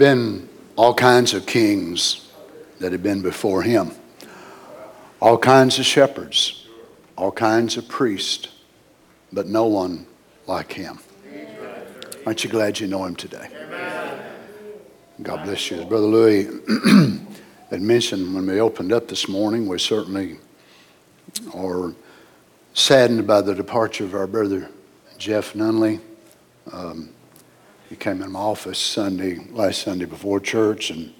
been all kinds of kings that had been before him, all kinds of shepherds, all kinds of priests, but no one like him. Aren't you glad you know him today? God bless you. Brother Louis had mentioned when we opened up this morning, we certainly are saddened by the departure of our brother Jeff Nunley. Um, came in my office Sunday, last Sunday before church, and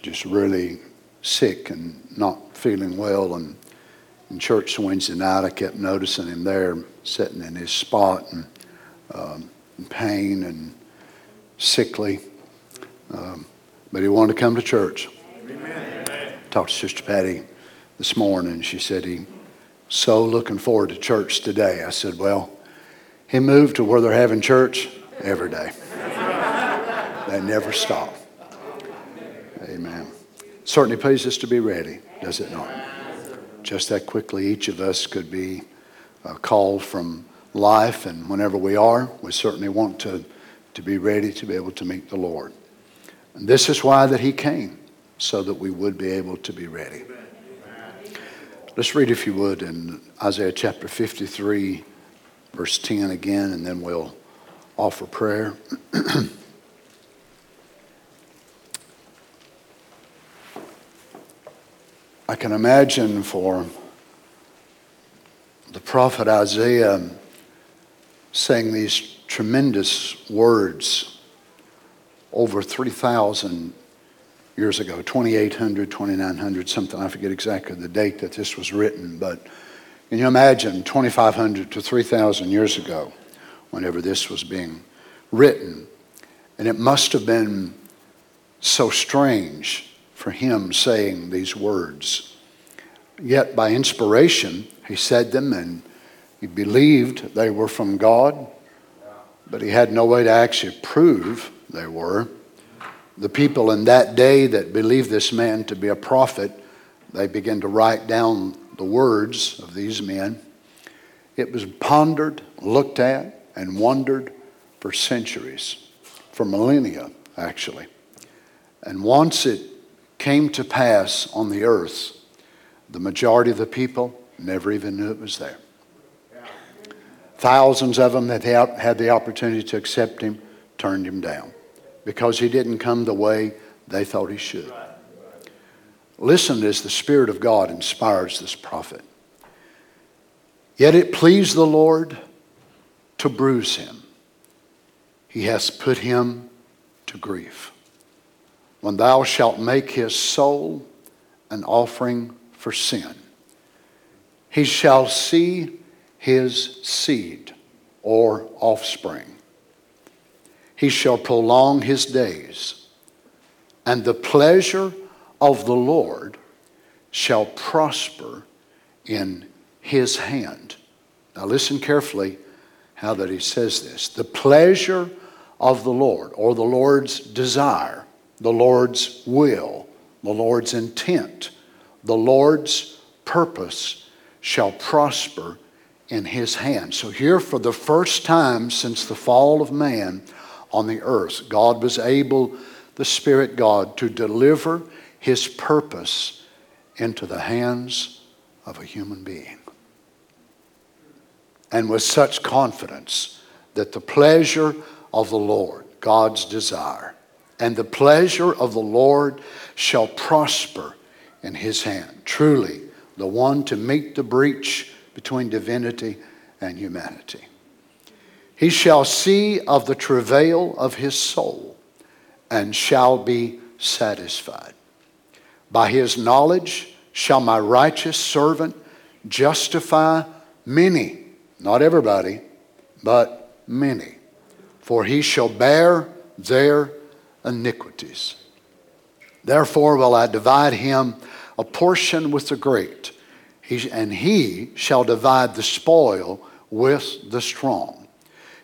just really sick and not feeling well. And in church Wednesday night, I kept noticing him there, sitting in his spot, and um, in pain and sickly. Um, but he wanted to come to church. Amen. Talked to Sister Patty this morning. She said he so looking forward to church today. I said, well, he moved to where they're having church every day. They never stop. Amen. Certainly pays us to be ready, does it not? Just that quickly, each of us could be uh, called from life, and whenever we are, we certainly want to, to be ready to be able to meet the Lord. And this is why that He came, so that we would be able to be ready. Let's read, if you would, in Isaiah chapter 53, verse 10 again, and then we'll offer prayer. I can imagine for the prophet Isaiah saying these tremendous words over 3,000 years ago 2800, 2900, something. I forget exactly the date that this was written, but can you imagine 2,500 to 3,000 years ago whenever this was being written? And it must have been so strange for him saying these words. Yet, by inspiration, he said them and he believed they were from God, but he had no way to actually prove they were the people in that day that believed this man to be a prophet, they began to write down the words of these men. It was pondered, looked at, and wondered for centuries, for millennia, actually. And once it came to pass on the earth, the majority of the people never even knew it was there. Thousands of them that had the opportunity to accept him turned him down because he didn't come the way they thought he should. Listen as the Spirit of God inspires this prophet. Yet it pleased the Lord to bruise him. He has put him to grief. When thou shalt make his soul an offering for sin, he shall see his seed or offspring he shall prolong his days, and the pleasure of the Lord shall prosper in his hand. Now, listen carefully how that he says this. The pleasure of the Lord, or the Lord's desire, the Lord's will, the Lord's intent, the Lord's purpose shall prosper in his hand. So, here for the first time since the fall of man, on the earth. God was able, the Spirit God, to deliver His purpose into the hands of a human being. And with such confidence that the pleasure of the Lord, God's desire, and the pleasure of the Lord shall prosper in His hand. Truly, the one to meet the breach between divinity and humanity. He shall see of the travail of his soul and shall be satisfied. By his knowledge shall my righteous servant justify many, not everybody, but many, for he shall bear their iniquities. Therefore will I divide him a portion with the great, and he shall divide the spoil with the strong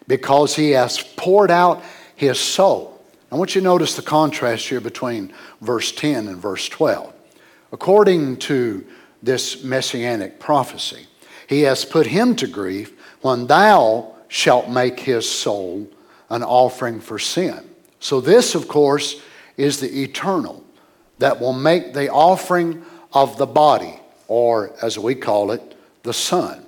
because he has poured out his soul. I want you to notice the contrast here between verse 10 and verse 12. According to this messianic prophecy, he has put him to grief when thou shalt make his soul an offering for sin. So, this, of course, is the eternal that will make the offering of the body, or as we call it, the Son.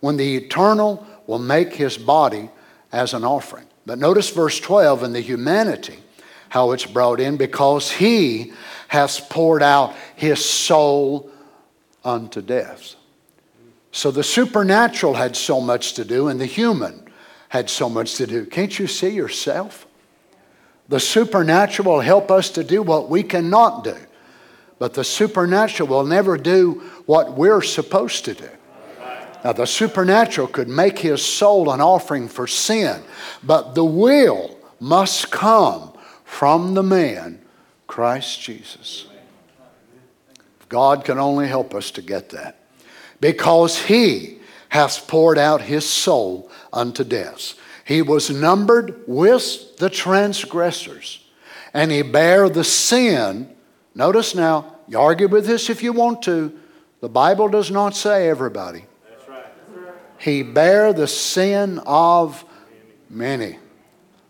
When the eternal will make his body as an offering. But notice verse 12 and the humanity, how it's brought in, because he has poured out his soul unto death. So the supernatural had so much to do, and the human had so much to do. Can't you see yourself? The supernatural will help us to do what we cannot do, but the supernatural will never do what we're supposed to do. Now, the supernatural could make his soul an offering for sin, but the will must come from the man, Christ Jesus. God can only help us to get that because he has poured out his soul unto death. He was numbered with the transgressors, and he bare the sin. Notice now, you argue with this if you want to. The Bible does not say everybody. That's right. He bare the sin of many.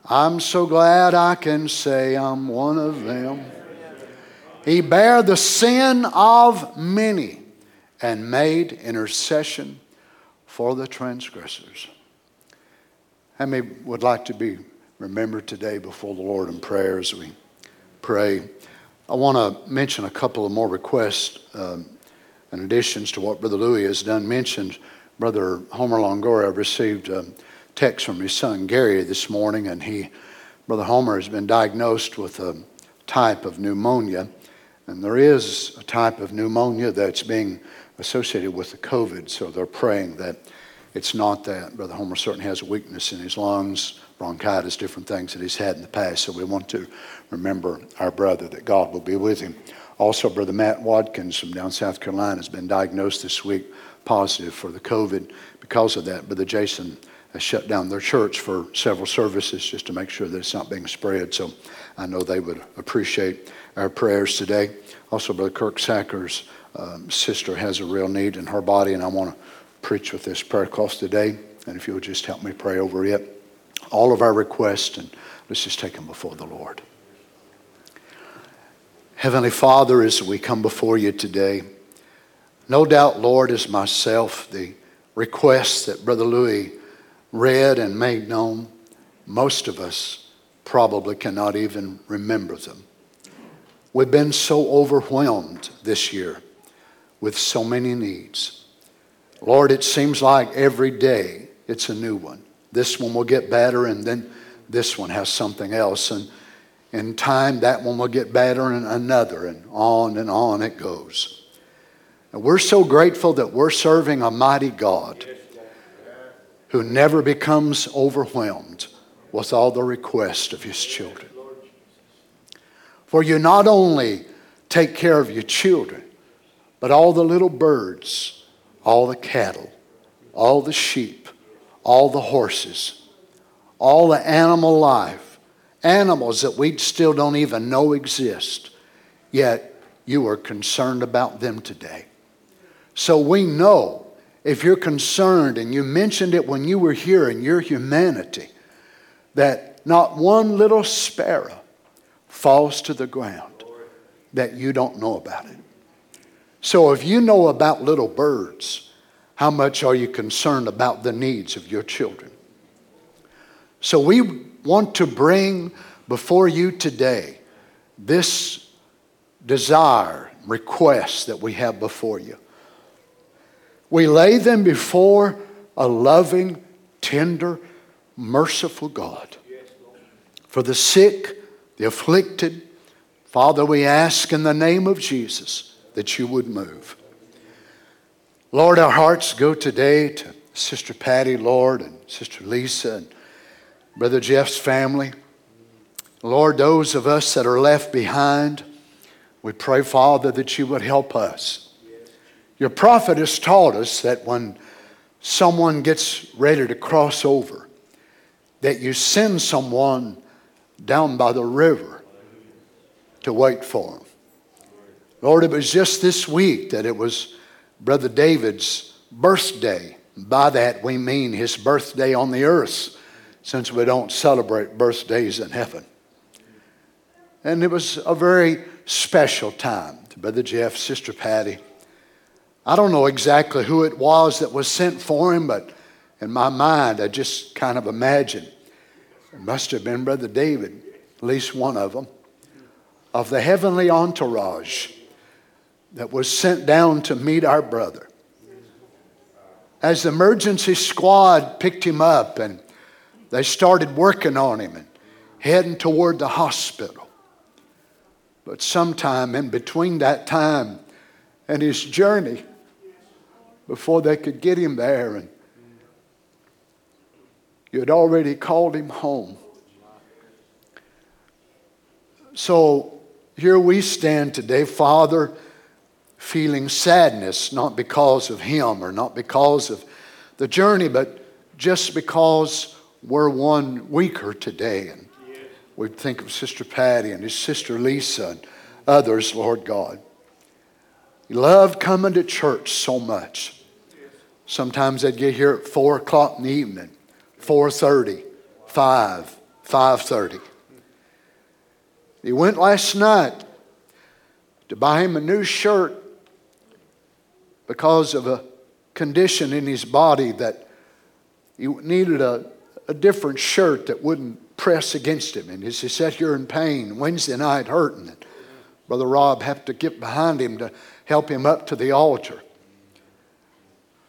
I'm so glad I can say I'm one of them. He bare the sin of many and made intercession for the transgressors. How many would like to be remembered today before the Lord in prayer as we pray? I want to mention a couple of more requests um, additions to what Brother Louis has done. Mentioned Brother Homer Longoria received a text from his son Gary this morning, and he, Brother Homer, has been diagnosed with a type of pneumonia. And there is a type of pneumonia that's being associated with the COVID, so they're praying that it's not that. Brother Homer certainly has a weakness in his lungs, bronchitis, different things that he's had in the past. So we want to remember our brother that God will be with him. Also, Brother Matt Watkins from down South Carolina has been diagnosed this week positive for the COVID. Because of that, Brother Jason has shut down their church for several services just to make sure that it's not being spread. So I know they would appreciate our prayers today. Also, Brother Kirk Sacker's um, sister has a real need in her body, and I want to preach with this prayer class today. And if you'll just help me pray over it, all of our requests, and let's just take them before the Lord. Heavenly Father, as we come before you today, no doubt, Lord, as myself, the requests that Brother Louis read and made known, most of us probably cannot even remember them. We've been so overwhelmed this year with so many needs. Lord, it seems like every day it's a new one. This one will get better, and then this one has something else. And in time, that one will get better, and another, and on and on it goes. And we're so grateful that we're serving a mighty God who never becomes overwhelmed with all the requests of his children. For you not only take care of your children, but all the little birds all the cattle, all the sheep, all the horses, all the animal life, animals that we still don't even know exist, yet you are concerned about them today. So we know if you're concerned, and you mentioned it when you were here in your humanity, that not one little sparrow falls to the ground that you don't know about it. So if you know about little birds, how much are you concerned about the needs of your children? So we want to bring before you today this desire, request that we have before you. We lay them before a loving, tender, merciful God. For the sick, the afflicted, Father, we ask in the name of Jesus that you would move. Lord, our hearts go today to Sister Patty, Lord, and Sister Lisa, and Brother Jeff's family. Lord, those of us that are left behind, we pray, Father, that you would help us. Your prophet has taught us that when someone gets ready to cross over, that you send someone down by the river to wait for them. Lord, it was just this week that it was Brother David's birthday By that we mean his birthday on the earth, since we don't celebrate birthdays in heaven. And it was a very special time to Brother Jeff, Sister Patty. I don't know exactly who it was that was sent for him, but in my mind, I just kind of imagine it must have been Brother David, at least one of them, of the heavenly entourage that was sent down to meet our brother. As the emergency squad picked him up and they started working on him and heading toward the hospital. But sometime in between that time and his journey, before they could get him there, and you had already called him home. So here we stand today, Father, feeling sadness, not because of him or not because of the journey, but just because we're one weaker today. And we think of Sister Patty and his sister Lisa and others, Lord God. He loved coming to church so much. Sometimes they'd get here at 4 o'clock in the evening, 4.30, 5, 5.30. He went last night to buy him a new shirt because of a condition in his body that he needed a, a different shirt that wouldn't press against him. And he sat here in pain, Wednesday night hurting, and Brother Rob had to get behind him to help him up to the altar.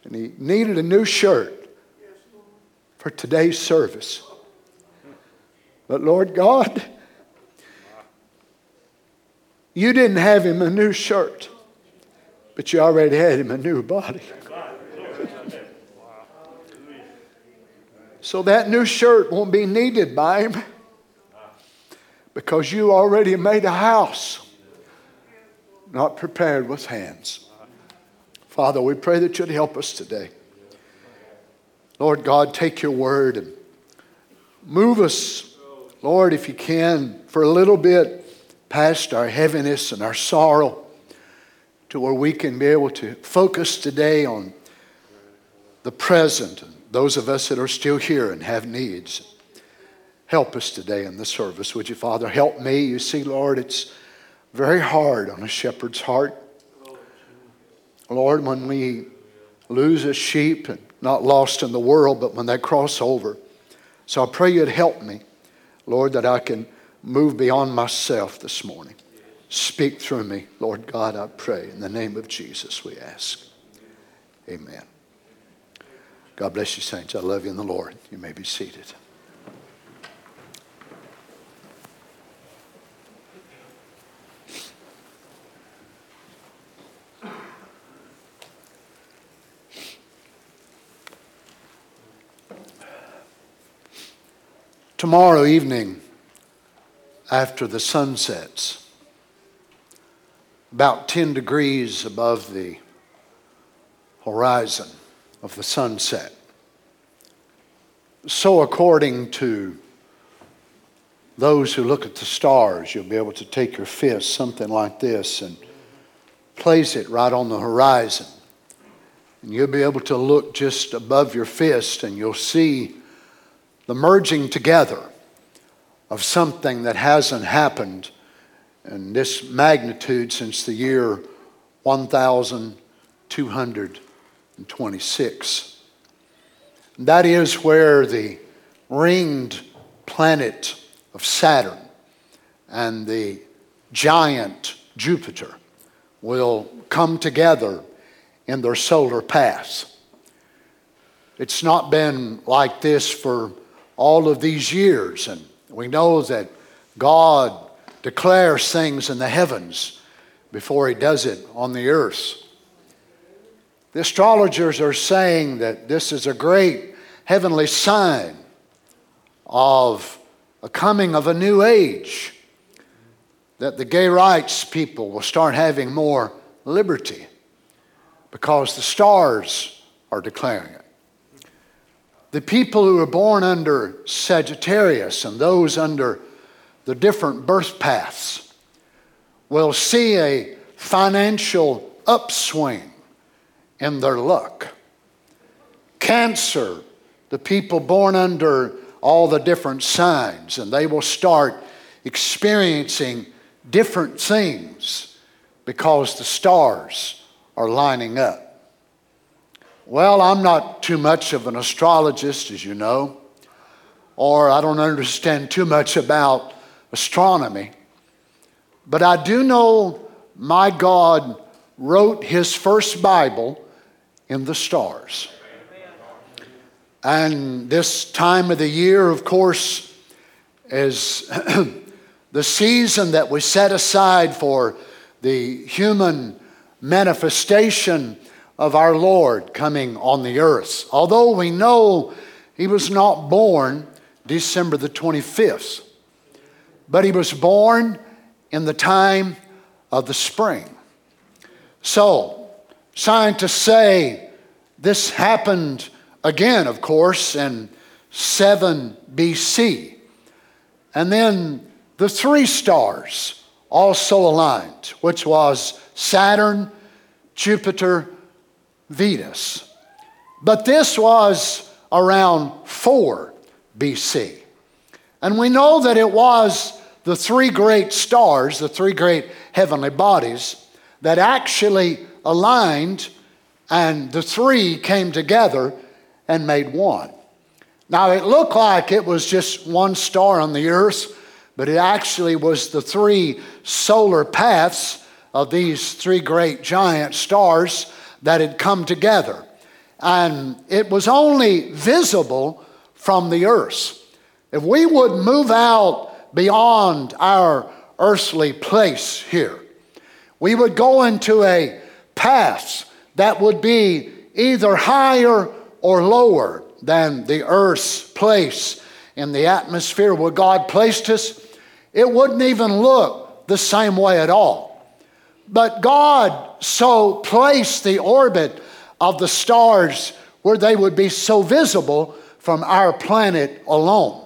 And he needed a new shirt for today's service. But Lord God, you didn't have him a new shirt, but you already had him a new body. So that new shirt won't be needed by him because you already made a house not prepared with hands. Father, we pray that you'd help us today. Lord God, take your word and move us, Lord, if you can, for a little bit past our heaviness and our sorrow to where we can be able to focus today on the present and those of us that are still here and have needs. Help us today in the service, would you, Father? Help me. You see, Lord, it's very hard on a shepherd's heart. Lord, when we lose a sheep, and not lost in the world, but when they cross over. So I pray you'd help me, Lord, that I can move beyond myself this morning. Speak through me, Lord God, I pray. In the name of Jesus, we ask. Amen. God bless you, saints. I love you in the Lord. You may be seated. Tomorrow evening, after the sun sets, about 10 degrees above the horizon, of the sunset. So, according to those who look at the stars, you'll be able to take your fist, something like this, and place it right on the horizon. And you'll be able to look just above your fist and you'll see the merging together of something that hasn't happened in this magnitude since the year 1226. and That is where the ringed planet of Saturn and the giant Jupiter will come together in their solar paths. It's not been like this for all of these years, and we know that God declares things in the heavens before He does it on the earth. The astrologers are saying that this is a great heavenly sign of a coming of a new age, that the gay rights people will start having more liberty because the stars are declaring it. The people who are born under Sagittarius and those under the different birth paths will see a financial upswing in their luck. cancer, the people born under all the different signs, and they will start experiencing different things because the stars are lining up. Well, I'm not too much of an astrologist, as you know, or I don't understand too much about astronomy, but I do know my God wrote his first Bible in the stars. And this time of the year, of course, is the season that we set aside for the human manifestation of our Lord coming on the earth. Although we know he was not born December the 25th, but he was born in the time of the spring. So, scientists say this happened again, of course, in 7 BC. And then the three stars also aligned, which was Saturn, Jupiter, Venus. But this was around 4 BC. And we know that it was the three great stars, the three great heavenly bodies, that actually aligned and the three came together and made one. Now, it looked like it was just one star on the earth, but it actually was the three solar paths of these three great giant stars that had come together. And it was only visible from the earth. If we would move out beyond our earthly place here, we would go into a path that would be either higher or lower than the earth's place in the atmosphere where God placed us, it wouldn't even look the same way at all. But God so placed the orbit of the stars where they would be so visible from our planet alone.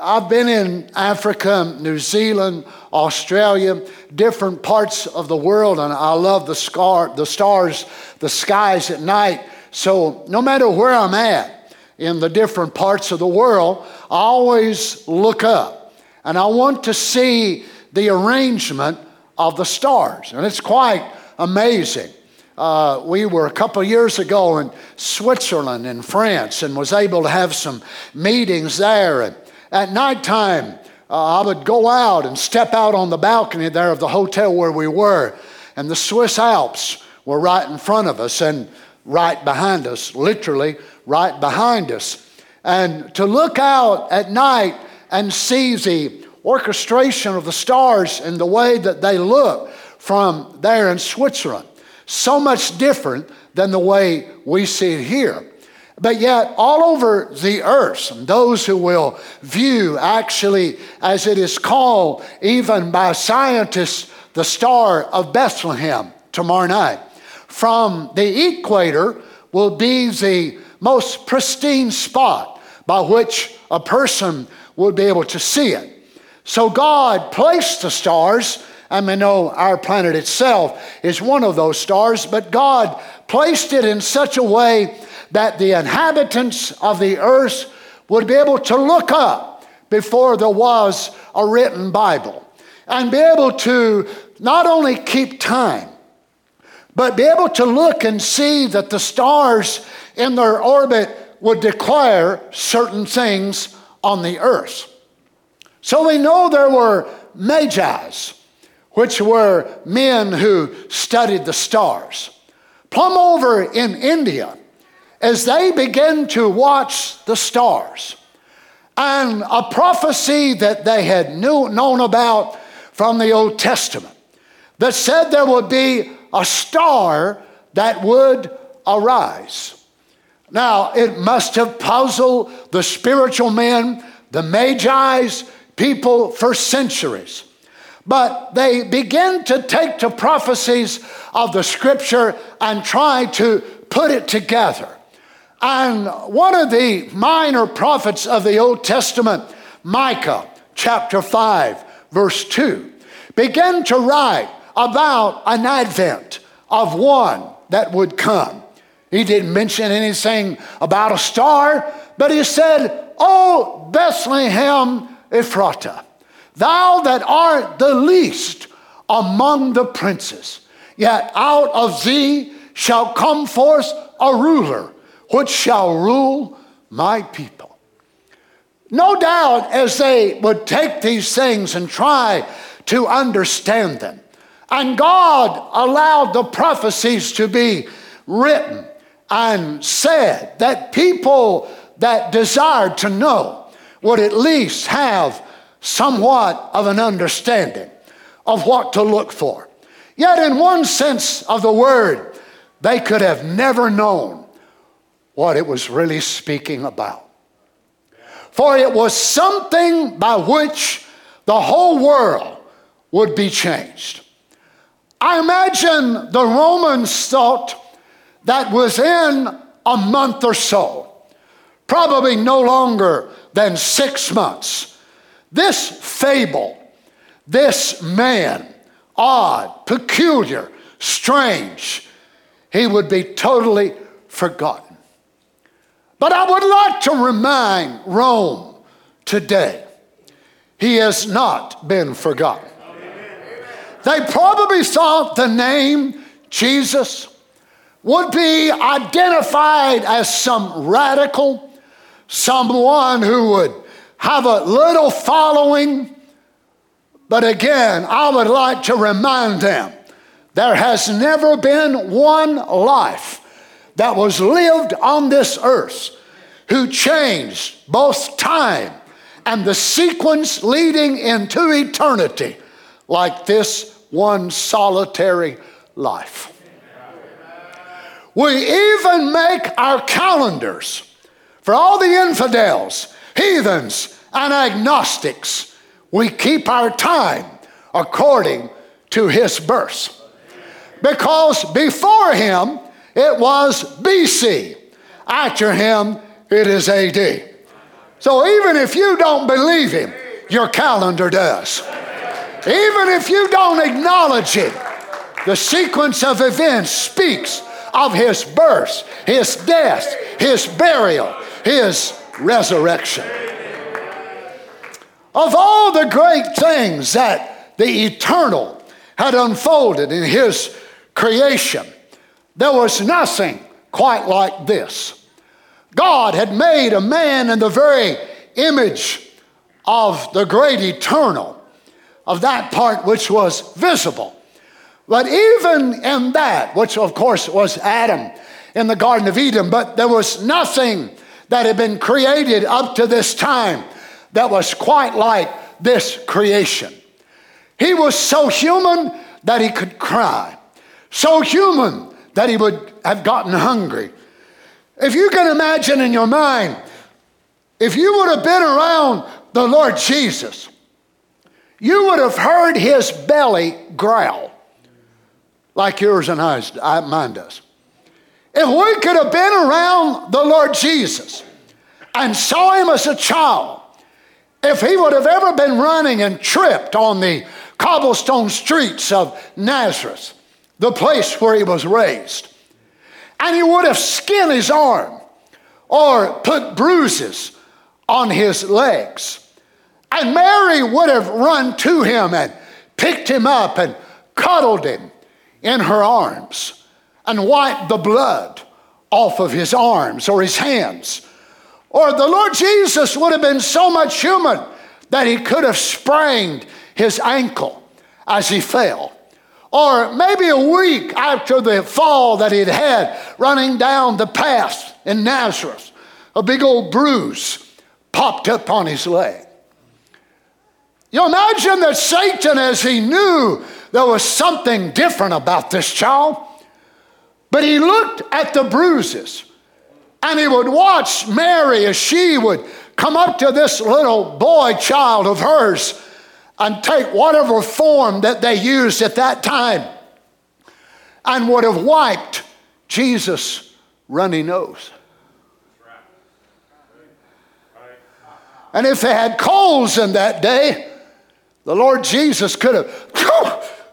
I've been in Africa, New Zealand, Australia, different parts of the world, and I love the, scar, the stars, the skies at night. So no matter where I'm at in the different parts of the world, I always look up and I want to see the arrangement of the stars. And it's quite amazing. Uh, we were a couple years ago in Switzerland and France and was able to have some meetings there. And at nighttime, uh, I would go out and step out on the balcony there of the hotel where we were, and the Swiss Alps were right in front of us and right behind us, literally right behind us. And to look out at night and see the orchestration of the stars and the way that they look from there in Switzerland, so much different than the way we see it here. But yet, all over the earth, and those who will view, actually, as it is called, even by scientists, the Star of Bethlehem tomorrow night, from the equator will be the most pristine spot by which a person would be able to see it. So God placed the stars, and we know our planet itself is one of those stars, but God placed it in such a way that the inhabitants of the earth would be able to look up before there was a written Bible and be able to not only keep time, but be able to look and see that the stars in their orbit would declare certain things on the earth. So we know there were magi's, which were men who studied the stars. Plumb over in India, as they begin to watch the stars. And a prophecy that they had knew, known about from the Old Testament that said there would be a star that would arise. Now, it must have puzzled the spiritual men, the magi's, people for centuries. But they begin to take the prophecies of the scripture and try to put it together. And one of the minor prophets of the Old Testament, Micah chapter 5, verse 2, began to write about an advent of one that would come. He didn't mention anything about a star, but he said, O Bethlehem Ephratah, thou that art the least among the princes, yet out of thee shall come forth a ruler which shall rule my people. No doubt, as they would take these things and try to understand them, and God allowed the prophecies to be written and said that people that desired to know would at least have somewhat of an understanding of what to look for. Yet, in one sense of the word, they could have never known what it was really speaking about. For it was something by which the whole world would be changed. I imagine the Romans thought that within a month or so, probably no longer than six months, this fable, this man, odd, peculiar, strange, he would be totally forgotten. But I would like to remind Rome today, he has not been forgotten. They probably thought the name Jesus would be identified as some radical, someone who would have a little following. But again, I would like to remind them there has never been one life that was lived on this earth who changed both time and the sequence leading into eternity like this one solitary life. We even make our calendars for all the infidels, heathens, and agnostics. We keep our time according to his birth. Because before him it was BC, after him it is AD. So even if you don't believe him, your calendar does. Even if you don't acknowledge it, the sequence of events speaks of his birth, his death, his burial, his resurrection. Of all the great things that the eternal had unfolded in his creation, there was nothing quite like this. God had made a man in the very image of the great eternal, of that part which was visible. But even in that, which of course was Adam in the Garden of Eden, but there was nothing that had been created up to this time that was quite like this creation. He was so human that he could cry, so human that he would have gotten hungry. If you can imagine in your mind, if you would have been around the Lord Jesus, you would have heard his belly growl like yours and ours, mine does. If we could have been around the Lord Jesus and saw him as a child, if he would have ever been running and tripped on the cobblestone streets of Nazareth, the place where he was raised, and he would have skinned his arm or put bruises on his legs, and Mary would have run to him and picked him up and cuddled him in her arms and wiped the blood off of his arms or his hands. Or the Lord Jesus would have been so much human that he could have sprained his ankle as he fell. Or maybe a week after the fall that he'd had running down the path in Nazareth, a big old bruise popped up on his leg. You imagine that Satan, as he knew there was something different about this child. But he looked at the bruises and he would watch Mary as she would come up to this little boy child of hers and take whatever form that they used at that time and would have wiped Jesus' runny nose. And if they had coals in that day, the Lord Jesus could have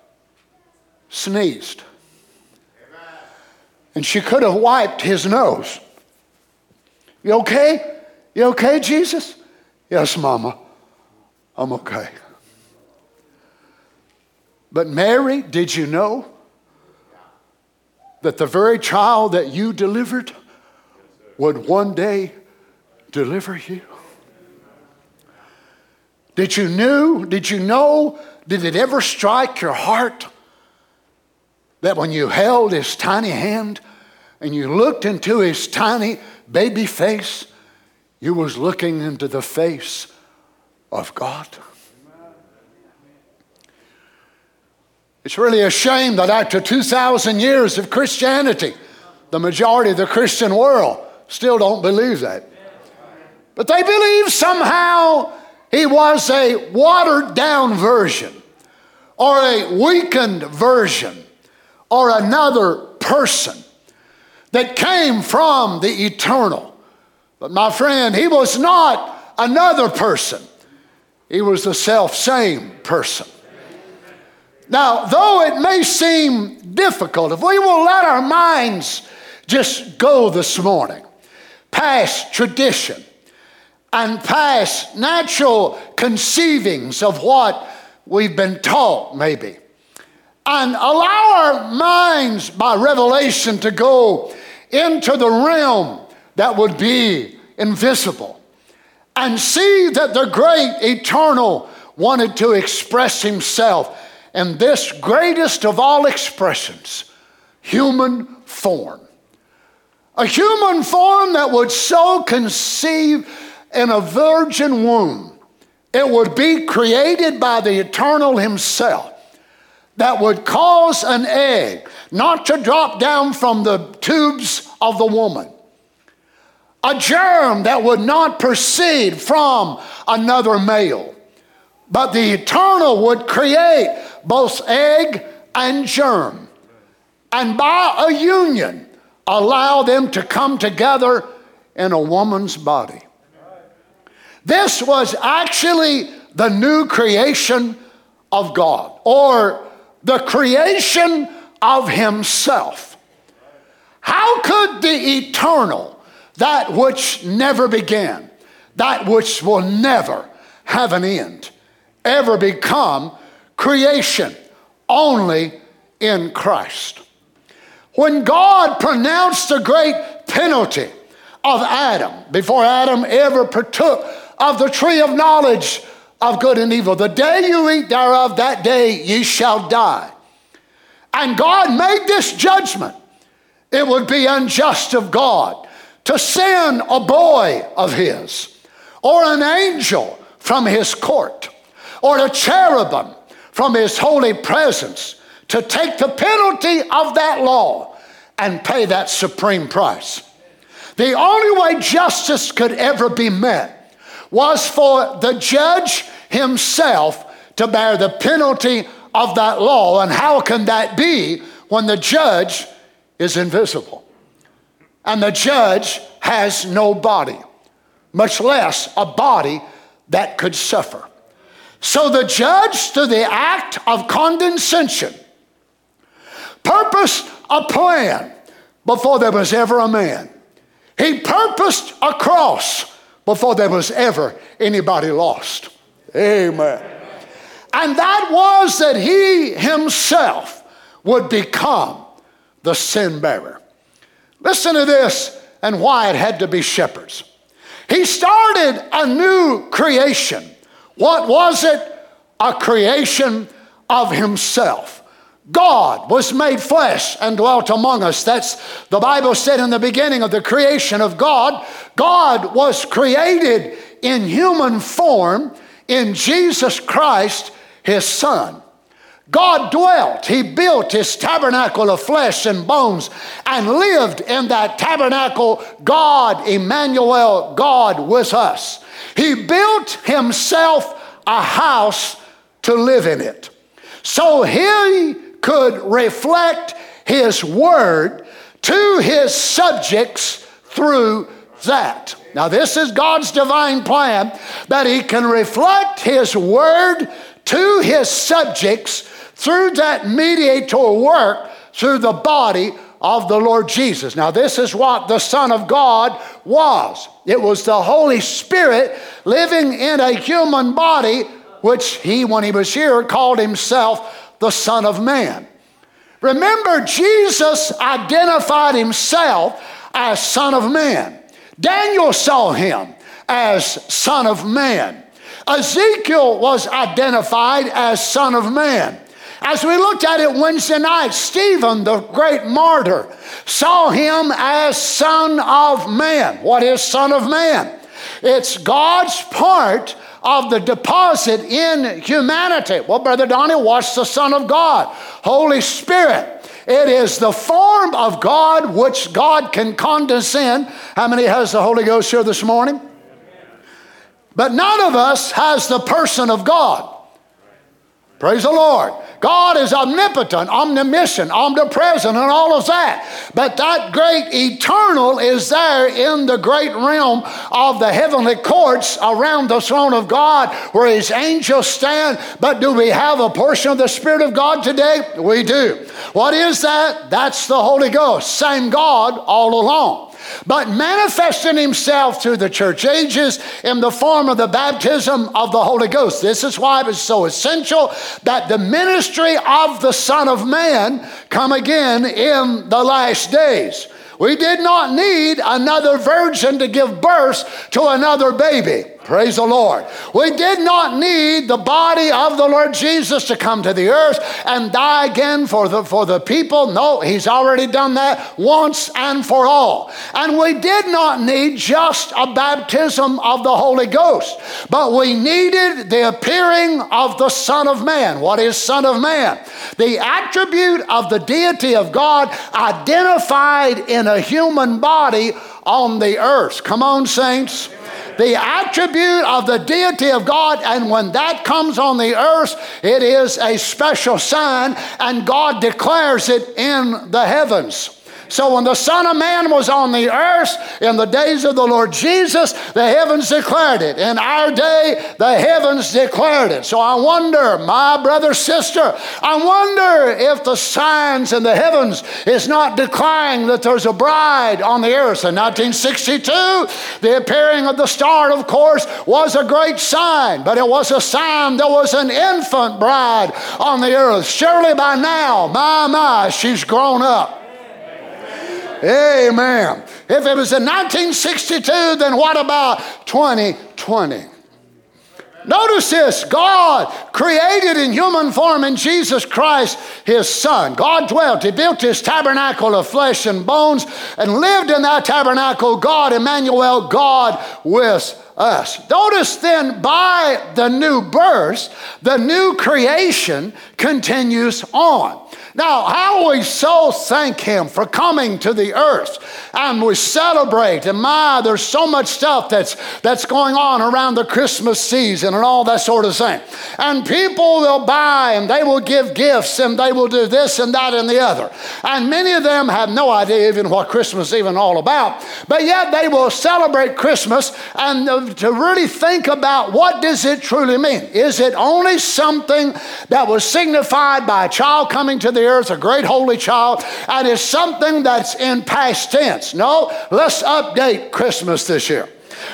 sneezed. and she could have wiped his nose. You okay? You okay, Jesus? Yes, Mama. I'm okay. But Mary, did you know that the very child that you delivered would one day deliver you? Did you knew? Did you know? Did it ever strike your heart that when you held his tiny hand and you looked into his tiny baby face, you was looking into the face of God? It's really a shame that after 2,000 years of Christianity, the majority of the Christian world still don't believe that. But they believe somehow he was a watered down version or a weakened version or another person that came from the eternal. But my friend, he was not another person, he was the self same person. Now, though it may seem difficult, if we will let our minds just go this morning past tradition and past natural conceivings of what we've been taught, maybe, and allow our minds by revelation to go into the realm that would be invisible and see that the great eternal wanted to express himself and this greatest of all expressions, human form. A human form that would so conceive in a virgin womb, it would be created by the eternal himself that would cause an egg not to drop down from the tubes of the woman. A germ that would not proceed from another male, but the eternal would create both egg and germ, and by a union, allow them to come together in a woman's body. This was actually the new creation of God, or the creation of Himself. How could the eternal, that which never began, that which will never have an end, ever become creation only in Christ. When God pronounced the great penalty of Adam, before Adam ever partook of the tree of knowledge of good and evil, the day you eat thereof, that day ye shall die. And God made this judgment. It would be unjust of God to send a boy of his, or an angel from his court, or a cherubim from his holy presence to take the penalty of that law and pay that supreme price. The only way justice could ever be met was for the judge himself to bear the penalty of that law. And how can that be when the judge is invisible? And the judge has no body, much less a body that could suffer. So the judge, through the act of condescension, purposed a plan before there was ever a man. He purposed a cross before there was ever anybody lost. Amen. And that was that he himself would become the sin bearer. Listen to this and why it had to be shepherds. He started a new creation what was it? A creation of Himself. God was made flesh and dwelt among us. That's the Bible said in the beginning of the creation of God. God was created in human form in Jesus Christ, His Son. God dwelt, He built His tabernacle of flesh and bones and lived in that tabernacle, God, Emmanuel, God with us. He built himself a house to live in it. So he could reflect his word to his subjects through that. Now, this is God's divine plan that he can reflect his word to his subjects through that mediator work through the body of the Lord Jesus. Now, this is what the Son of God was it was the Holy Spirit living in a human body, which he, when he was here, called himself the Son of Man. Remember, Jesus identified himself as Son of Man. Daniel saw him as Son of Man. Ezekiel was identified as Son of Man. As we looked at it Wednesday night, Stephen, the great martyr, saw him as Son of Man. What is Son of Man? It's God's part of the deposit in humanity. Well, Brother Donnie, what's the Son of God? Holy Spirit. It is the form of God which God can condescend. How many has the Holy Ghost here this morning? But none of us has the person of God. Praise the Lord. God is omnipotent, omniscient, omnipresent, and all of that. But that great eternal is there in the great realm of the heavenly courts around the throne of God where his angels stand. But do we have a portion of the Spirit of God today? We do. What is that? That's the Holy Ghost. Same God all along but manifesting himself through the church ages in the form of the baptism of the Holy Ghost. This is why it was so essential that the ministry of the Son of Man come again in the last days. We did not need another virgin to give birth to another baby. Praise the Lord. We did not need the body of the Lord Jesus to come to the earth and die again for the, for the people. No, He's already done that once and for all. And we did not need just a baptism of the Holy Ghost, but we needed the appearing of the Son of Man. What is Son of Man? The attribute of the deity of God identified in a human body on the earth. Come on, saints the attribute of the deity of God, and when that comes on the earth, it is a special sign, and God declares it in the heavens. So when the Son of Man was on the earth in the days of the Lord Jesus, the heavens declared it. In our day, the heavens declared it. So I wonder, my brother, sister, I wonder if the signs in the heavens is not declaring that there's a bride on the earth. In 1962, the appearing of the star, of course, was a great sign, but it was a sign there was an infant bride on the earth. Surely by now, my, my, she's grown up. Amen. If it was in 1962, then what about 2020? Notice this God created in human form in Jesus Christ, his Son. God dwelt, he built his tabernacle of flesh and bones and lived in that tabernacle, God, Emmanuel, God with us. Notice then, by the new birth, the new creation continues on. Now, how we so thank Him for coming to the earth and we celebrate. And my, there's so much stuff that's, that's going on around the Christmas season and all that sort of thing. And people will buy and they will give gifts and they will do this and that and the other. And many of them have no idea even what Christmas is even all about. But yet they will celebrate Christmas and uh, to really think about what does it truly mean? Is it only something that was signified by a child coming to the earth, a great holy child, and is something that's in past tense. No, let's update Christmas this year.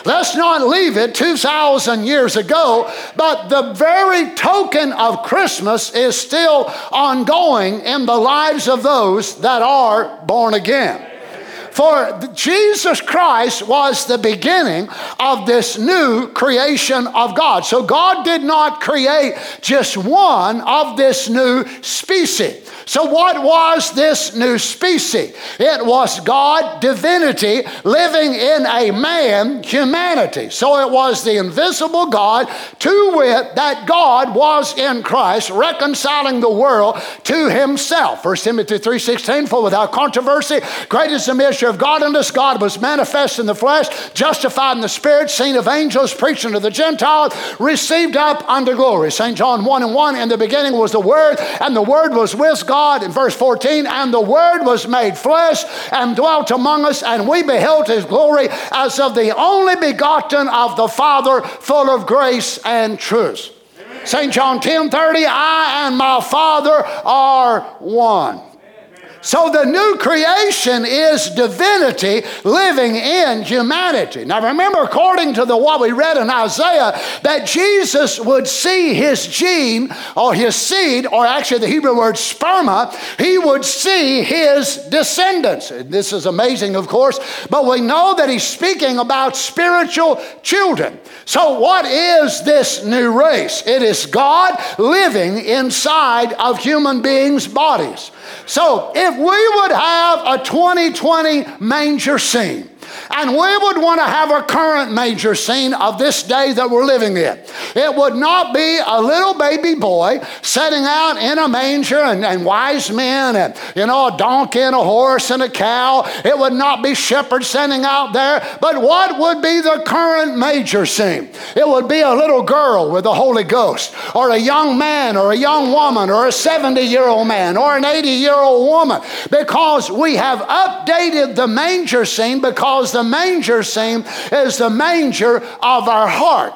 Let's not leave it 2,000 years ago, but the very token of Christmas is still ongoing in the lives of those that are born again. For Jesus Christ was the beginning of this new creation of God. So God did not create just one of this new species. So, what was this new species? It was God, divinity, living in a man, humanity. So, it was the invisible God, to wit, that God was in Christ, reconciling the world to himself. 1 Timothy 3.16, for without controversy, great is the mystery of God, and this God was manifest in the flesh, justified in the spirit, seen of angels, preaching to the Gentiles, received up unto glory. St. John 1 and 1, in the beginning was the Word, and the Word was with God God in verse 14, and the Word was made flesh and dwelt among us, and we beheld his glory as of the only begotten of the Father, full of grace and truth. St. John 10 30, I and my Father are one. So the new creation is divinity living in humanity. Now remember, according to the what we read in Isaiah, that Jesus would see his gene or his seed, or actually the Hebrew word sperma, he would see his descendants. This is amazing, of course, but we know that he's speaking about spiritual children. So, what is this new race? It is God living inside of human beings' bodies. So, if we would have a 2020 manger scene, and we would want to have a current manger scene of this day that we're living in. It would not be a little baby boy setting out in a manger and, and wise men and, you know, a donkey and a horse and a cow. It would not be shepherds sending out there. But what would be the current manger scene? It would be a little girl with the Holy Ghost, or a young man, or a young woman, or a 70 year old man, or an 80 year old woman, because we have updated the manger scene because the manger scene is the manger of our heart.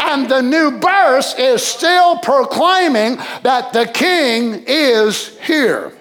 And the new birth is still proclaiming that the king is here.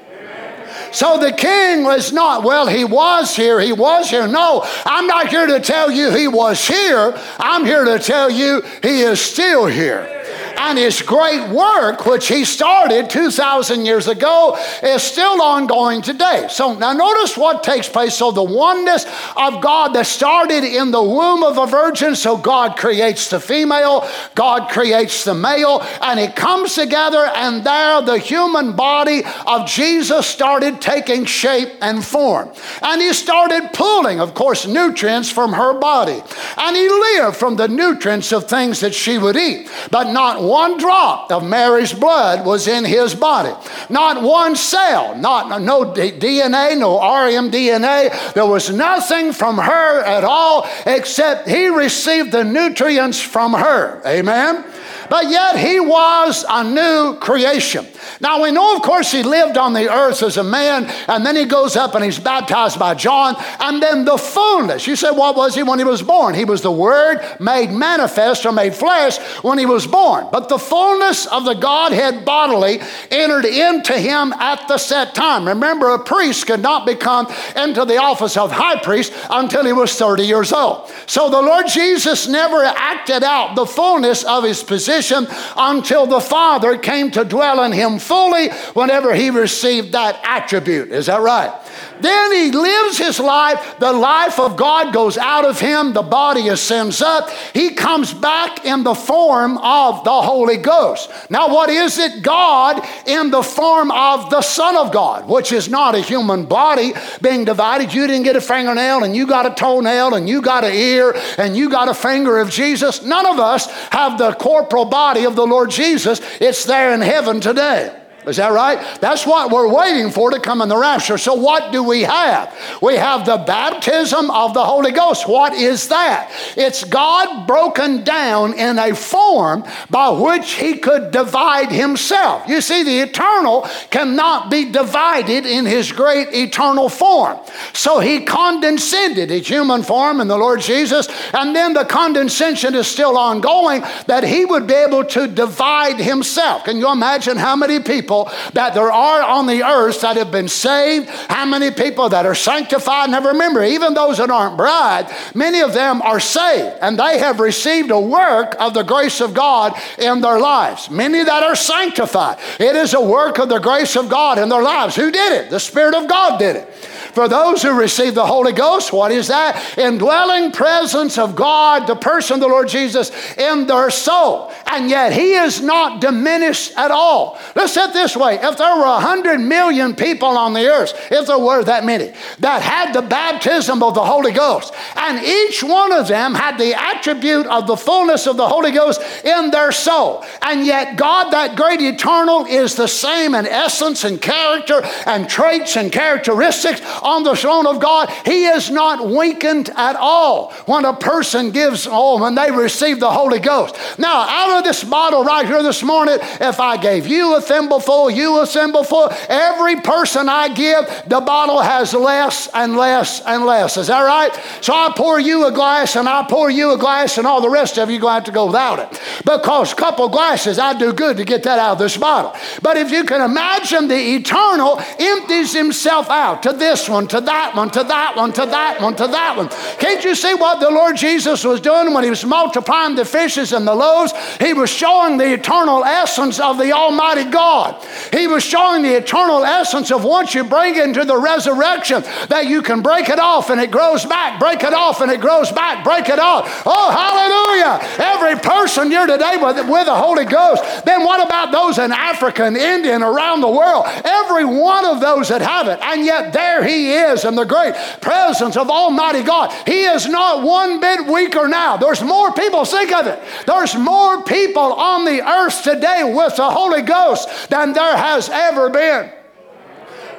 So the king was not, well, he was here, he was here. No, I'm not here to tell you he was here. I'm here to tell you he is still here and his great work, which he started 2,000 years ago, is still ongoing today. So now notice what takes place. So the oneness of God that started in the womb of a virgin, so God creates the female, God creates the male, and it comes together, and there the human body of Jesus started taking shape and form. And he started pulling, of course, nutrients from her body. And he lived from the nutrients of things that she would eat, but not one drop of Mary's blood was in his body. Not one cell, not no DNA, no rmDNA. There was nothing from her at all except he received the nutrients from her. Amen but yet he was a new creation. Now we know, of course, he lived on the earth as a man, and then he goes up and he's baptized by John, and then the fullness. You say, what was he when he was born? He was the Word made manifest or made flesh when he was born. But the fullness of the Godhead bodily entered into him at the set time. Remember, a priest could not become into the office of high priest until he was 30 years old. So the Lord Jesus never acted out the fullness of his position until the Father came to dwell in him fully whenever he received that attribute. Is that right? Then he lives his life. The life of God goes out of him. The body ascends up. He comes back in the form of the Holy Ghost. Now, what is it? God in the form of the Son of God, which is not a human body being divided. You didn't get a fingernail and you got a toenail and you got an ear and you got a finger of Jesus. None of us have the corporal body of the Lord Jesus. It's there in heaven today. Is that right? That's what we're waiting for to come in the rapture. So, what do we have? We have the baptism of the Holy Ghost. What is that? It's God broken down in a form by which He could divide Himself. You see, the eternal cannot be divided in His great eternal form. So, He condescended His human form in the Lord Jesus, and then the condescension is still ongoing that He would be able to divide Himself. Can you imagine how many people? People that there are on the earth that have been saved, how many people that are sanctified. Now remember, even those that aren't bride, many of them are saved and they have received a work of the grace of God in their lives. Many that are sanctified, it is a work of the grace of God in their lives. Who did it? The Spirit of God did it. For those who receive the Holy Ghost, what is that? Indwelling presence of God, the person of the Lord Jesus, in their soul. And yet He is not diminished at all. Let's say it this way if there were 100 million people on the earth, if there were that many, that had the baptism of the Holy Ghost, and each one of them had the attribute of the fullness of the Holy Ghost in their soul, and yet God, that great eternal, is the same in essence and character and traits and characteristics on the throne of God, He is not weakened at all when a person gives, oh, when they receive the Holy Ghost. Now, out of this bottle right here this morning, if I gave you a thimbleful, you a thimbleful, every person I give, the bottle has less and less and less. Is that right? So I pour you a glass and I pour you a glass, and all the rest of you going to have to go without it. Because a couple glasses, I do good to get that out of this bottle. But if you can imagine the eternal empties himself out to this one, to that one, to that one, to that one, to that one. Can't you see what the Lord Jesus was doing when he was multiplying the fishes and the loaves? He was showing the eternal essence of the Almighty God. He was showing the eternal essence of once you bring into the resurrection that you can break it off and it grows back, break it off and it grows back, break it off. Oh, hallelujah. Every person here today with, with the Holy Ghost. Then what about those in Africa and India and around the world? Every one of those that have it. And yet there he is in the great presence of Almighty God. He is not one bit weaker now. There's more people, think of it. There's more people on the earth today with the Holy Ghost than there has ever been.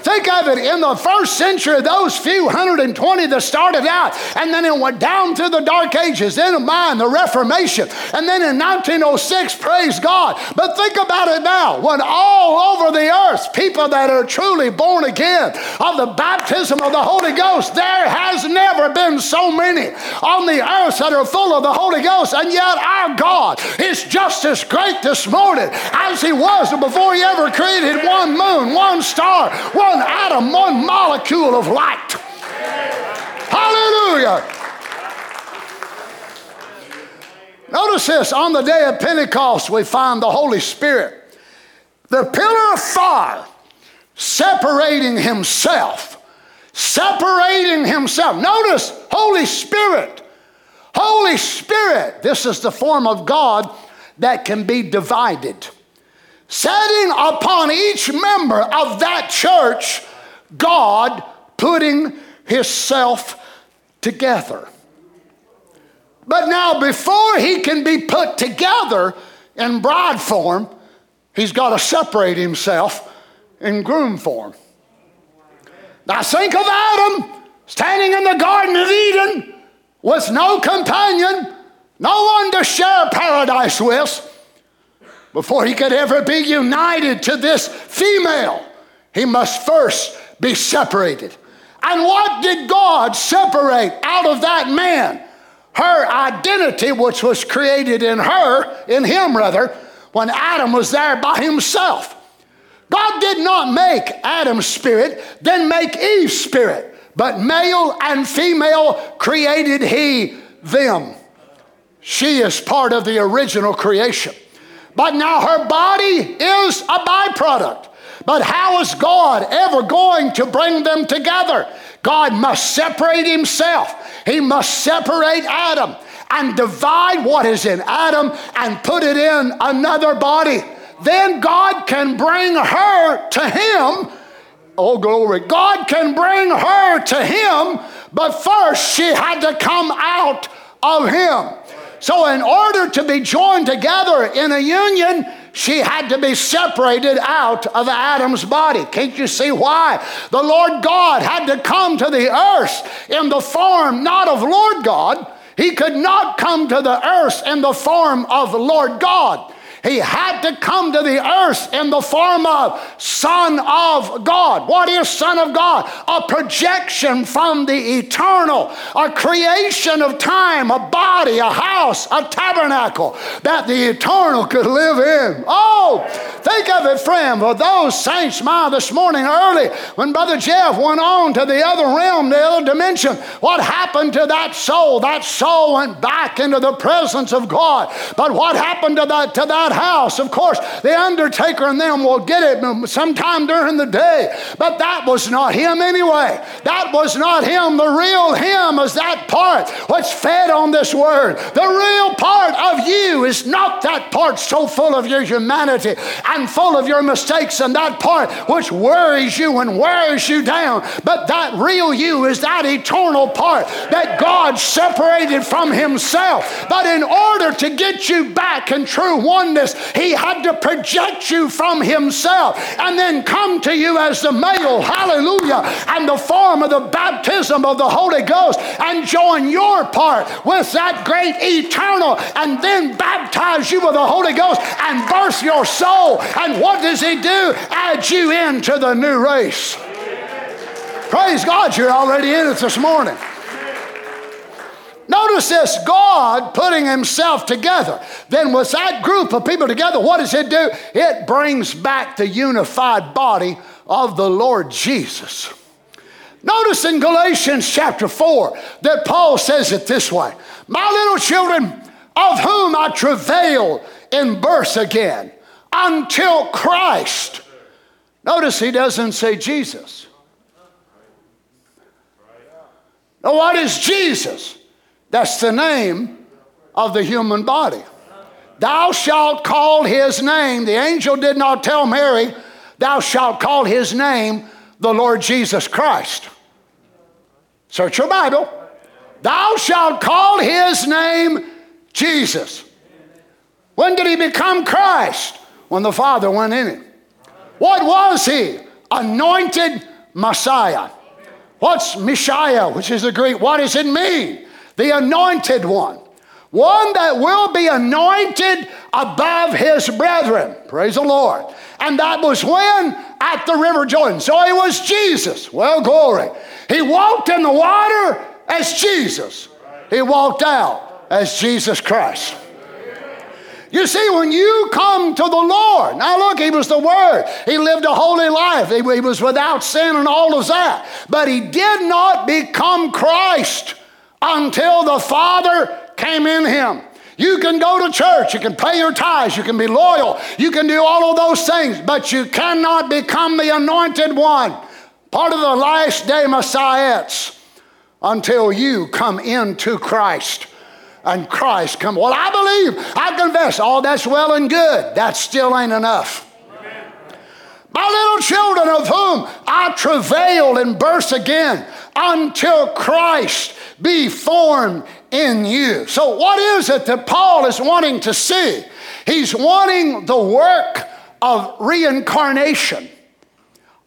Think of it in the first century, those few 120 that started out, and then it went down through the Dark Ages, then mine, the Reformation, and then in 1906, praise God. But think about it now, when all over the earth, people that are truly born again of the baptism of the Holy Ghost, there has never been so many on the earth that are full of the Holy Ghost, and yet our God is just as great this morning as He was before He ever created one moon, one star, one one atom, one molecule of light. Hallelujah. Notice this on the day of Pentecost, we find the Holy Spirit, the pillar of fire, separating himself. Separating himself. Notice, Holy Spirit. Holy Spirit. This is the form of God that can be divided setting upon each member of that church God putting Himself together. But now, before He can be put together in bride form, He's got to separate Himself in groom form. Now, think of Adam standing in the Garden of Eden with no companion, no one to share paradise with before he could ever be united to this female, he must first be separated. And what did God separate out of that man? Her identity, which was created in her, in him rather, when Adam was there by himself. God did not make Adam's spirit, then make Eve's spirit, but male and female created he them. She is part of the original creation. But now her body is a byproduct. But how is God ever going to bring them together? God must separate himself. He must separate Adam and divide what is in Adam and put it in another body. Then God can bring her to him. Oh, glory. God can bring her to him, but first she had to come out of him. So, in order to be joined together in a union, she had to be separated out of Adam's body. Can't you see why? The Lord God had to come to the earth in the form not of Lord God. He could not come to the earth in the form of Lord God. He had to come to the earth in the form of Son of God. What is Son of God? A projection from the eternal, a creation of time, a body, a house, a tabernacle that the eternal could live in. Oh, think of it, friend, for those saints, my, this morning early when Brother Jeff went on to the other realm, the other dimension, what happened to that soul? That soul went back into the presence of God. But what happened to that, to that house. Of course, the undertaker and them will get it sometime during the day, but that was not him anyway. That was not him. The real him is that part which fed on this word. The real part of you is not that part so full of your humanity and full of your mistakes and that part which worries you and wears you down. But that real you is that eternal part that God separated from Himself. But in order to get you back in true oneness, he had to project you from himself and then come to you as the male, hallelujah, and the form of the baptism of the Holy Ghost and join your part with that great eternal and then baptize you with the Holy Ghost and birth your soul. And what does he do? Add you into the new race. Praise God, you're already in it this morning. Notice this God putting himself together. Then, with that group of people together, what does it do? It brings back the unified body of the Lord Jesus. Notice in Galatians chapter 4 that Paul says it this way My little children, of whom I travail in birth again until Christ. Notice he doesn't say Jesus. Now, what is Jesus? That's the name of the human body. Thou shalt call his name. The angel did not tell Mary, Thou shalt call his name the Lord Jesus Christ. Search your Bible. Thou shalt call his name Jesus. When did he become Christ? When the Father went in him. What was he? Anointed Messiah. What's Messiah, which is the Greek? What does it mean? The anointed one, one that will be anointed above his brethren. Praise the Lord. And that was when? At the River Jordan. So it was Jesus. Well, glory. He walked in the water as Jesus, he walked out as Jesus Christ. You see, when you come to the Lord, now look, he was the Word. He lived a holy life. He, he was without sin and all of that. But he did not become Christ until the Father came in him. You can go to church, you can pay your tithes, you can be loyal, you can do all of those things, but you cannot become the anointed one, part of the last day Messiahs, until you come into Christ. And Christ come. Well, I believe, I confess, all that's well and good. That still ain't enough. My little children, of whom I travail and burst again, until Christ be formed in you. So, what is it that Paul is wanting to see? He's wanting the work of reincarnation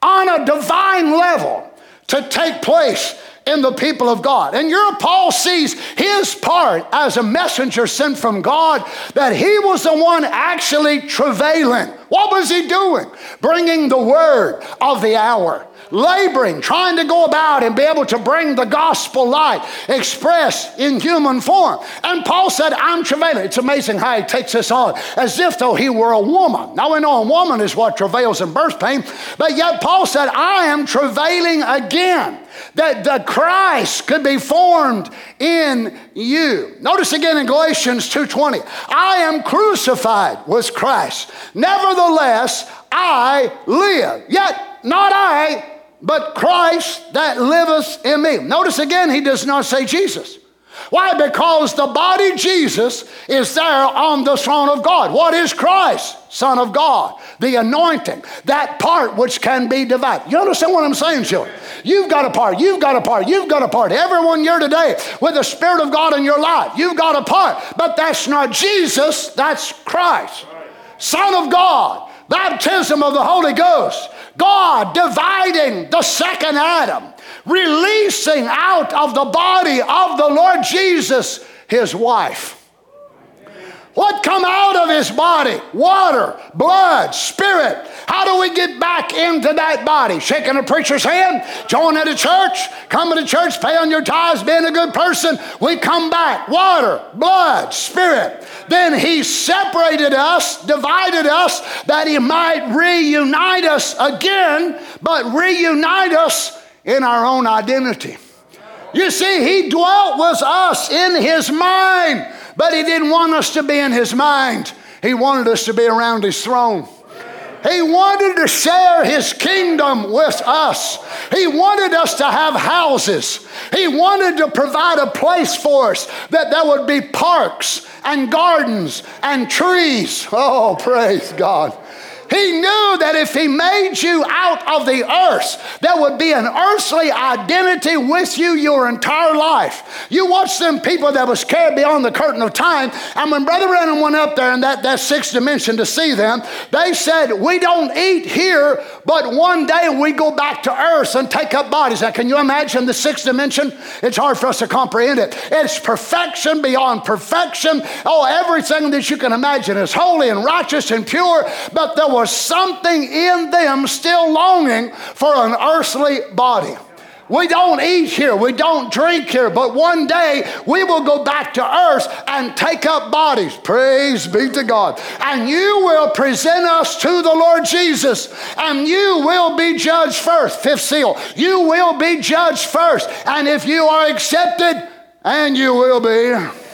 on a divine level to take place in the people of God. And your Paul sees his part as a messenger sent from God that he was the one actually travailing. What was he doing? Bringing the word of the hour laboring, trying to go about and be able to bring the gospel light expressed in human form. And Paul said, I'm travailing. It's amazing how he takes this on as if though he were a woman. Now we know a woman is what travails in birth pain, but yet Paul said, I am travailing again that the Christ could be formed in you. Notice again in Galatians 2:20, I am crucified with Christ. Nevertheless, I live. Yet not I, but Christ that liveth in me. Notice again, he does not say Jesus. Why? Because the body Jesus is there on the throne of God. What is Christ? Son of God. The anointing. That part which can be divided. You understand what I'm saying, children? You've got a part. You've got a part. You've got a part. Everyone here today with the Spirit of God in your life, you've got a part. But that's not Jesus, that's Christ. Son of God. Baptism of the Holy Ghost. God dividing the second Adam, releasing out of the body of the Lord Jesus his wife. What come out of his body? Water, blood, spirit. How do we get back into that body? Shaking a preacher's hand, joining a church, coming to church, paying your tithes, being a good person. We come back. Water, blood, spirit. Then he separated us, divided us, that he might reunite us again, but reunite us in our own identity. You see, he dwelt with us in his mind. But he didn't want us to be in his mind, he wanted us to be around his throne. He wanted to share his kingdom with us. He wanted us to have houses. He wanted to provide a place for us that there would be parks and gardens and trees. Oh, praise God. He knew that if He made you out of the earth, there would be an earthly identity with you your entire life. You watch them people that was carried beyond the curtain of time, and when Brother Branham went up there in that, that sixth dimension to see them, they said, We don't eat here, but one day we go back to earth and take up bodies. Now, can you imagine the sixth dimension? It's hard for us to comprehend it. It's perfection beyond perfection. Oh, everything that you can imagine is holy and righteous and pure, but there was something in them still longing for an earthly body. We don't eat here, we don't drink here, but one day we will go back to earth and take up bodies. Praise be to God. And you will present us to the Lord Jesus, and you will be judged first. Fifth seal. You will be judged first. And if you are accepted, and you will be.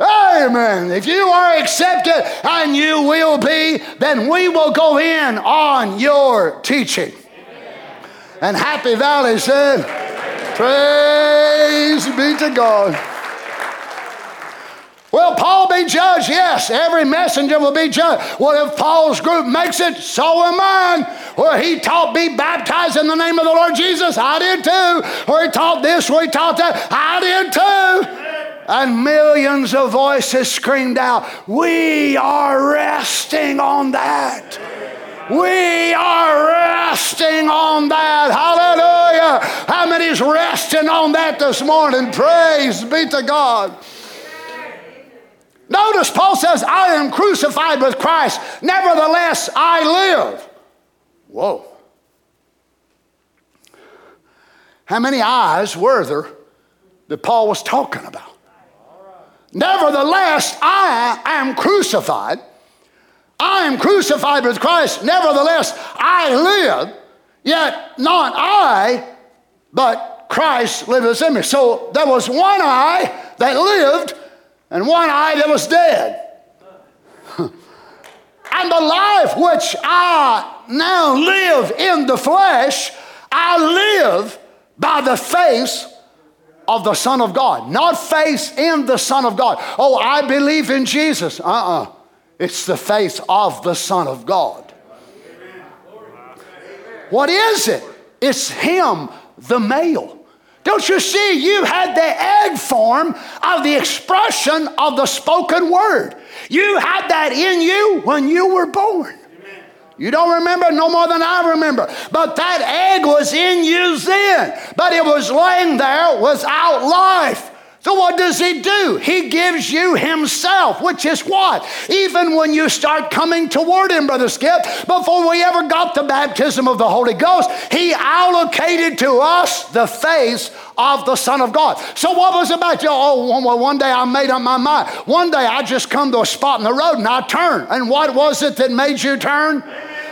Amen. If you are accepted and you will be, then we will go in on your teaching. And Happy Valley said, Praise be to God. Will Paul be judged? Yes, every messenger will be judged. Well, if Paul's group makes it, so am mine. Where he taught, be baptized in the name of the Lord Jesus, I did too. Where he taught this, where he taught that, I did too. And millions of voices screamed out, We are resting on that. We are resting on that. Hallelujah. How many's resting on that this morning? Praise be to God. Notice Paul says, I am crucified with Christ. Nevertheless, I live. Whoa. How many eyes were there that Paul was talking about? Nevertheless, I am crucified. I am crucified with Christ. Nevertheless, I live, yet not I, but Christ liveth in me. So there was one I that lived and one I that was dead. and the life which I now live in the flesh, I live by the faith of the Son of God, not faith in the Son of God. Oh, I believe in Jesus. Uh uh-uh. uh it's the faith of the Son of God. What is it? It's Him, the male. Don't you see? You had the egg form of the expression of the spoken word. You had that in you when you were born. You don't remember no more than I remember. But that egg was in you then, but it was laying there without life. So, what does he do? He gives you himself, which is what? Even when you start coming toward him, Brother Skip, before we ever got the baptism of the Holy Ghost, he allocated to us the face of the Son of God. So, what was it about you? Oh, well, one day I made up my mind. One day I just come to a spot in the road and I turn. And what was it that made you turn?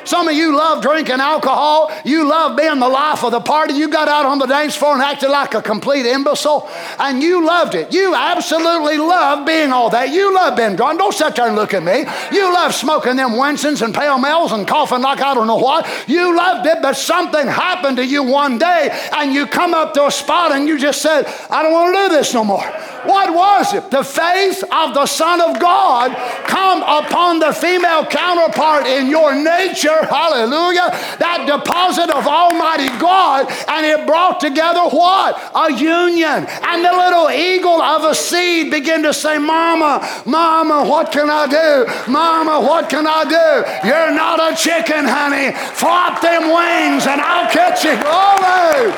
Some of you love drinking alcohol. You love being the life of the party. You got out on the dance floor and acted like a complete imbecile, and you loved it. You absolutely love being all that. You love being drunk. Don't sit there and look at me. You love smoking them Winston's and Pall Malls and coughing like I don't know what. You loved it, but something happened to you one day, and you come up to a spot and you just said, I don't want to do this no more. What was it? The faith of the Son of God come upon the female counterpart in your nature. Hallelujah. That deposit of Almighty God, and it brought together what? A union. And the little eagle of a seed began to say, Mama, Mama, what can I do? Mama, what can I do? You're not a chicken, honey. Flop them wings and I'll catch you. Glory.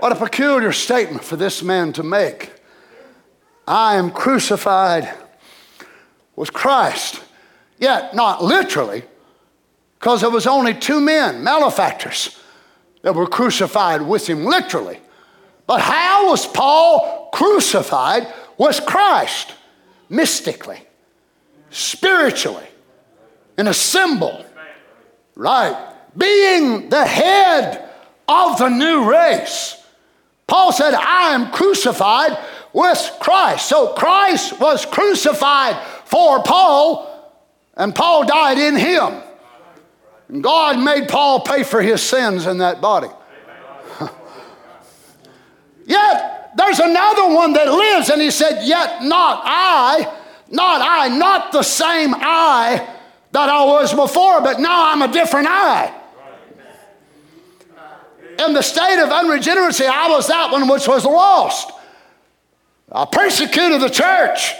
What a peculiar statement for this man to make. I am crucified with Christ. Yet, not literally, because there was only two men, malefactors, that were crucified with him literally. But how was Paul crucified with Christ? Mystically, spiritually, in a symbol. Right. Being the head of the new race. Paul said, I am crucified with Christ. So Christ was crucified for Paul, and Paul died in him. And God made Paul pay for his sins in that body. Yet, there's another one that lives. And he said, Yet not I, not I, not the same I that I was before, but now I'm a different I. In the state of unregeneracy, I was that one which was lost. I persecuted the church.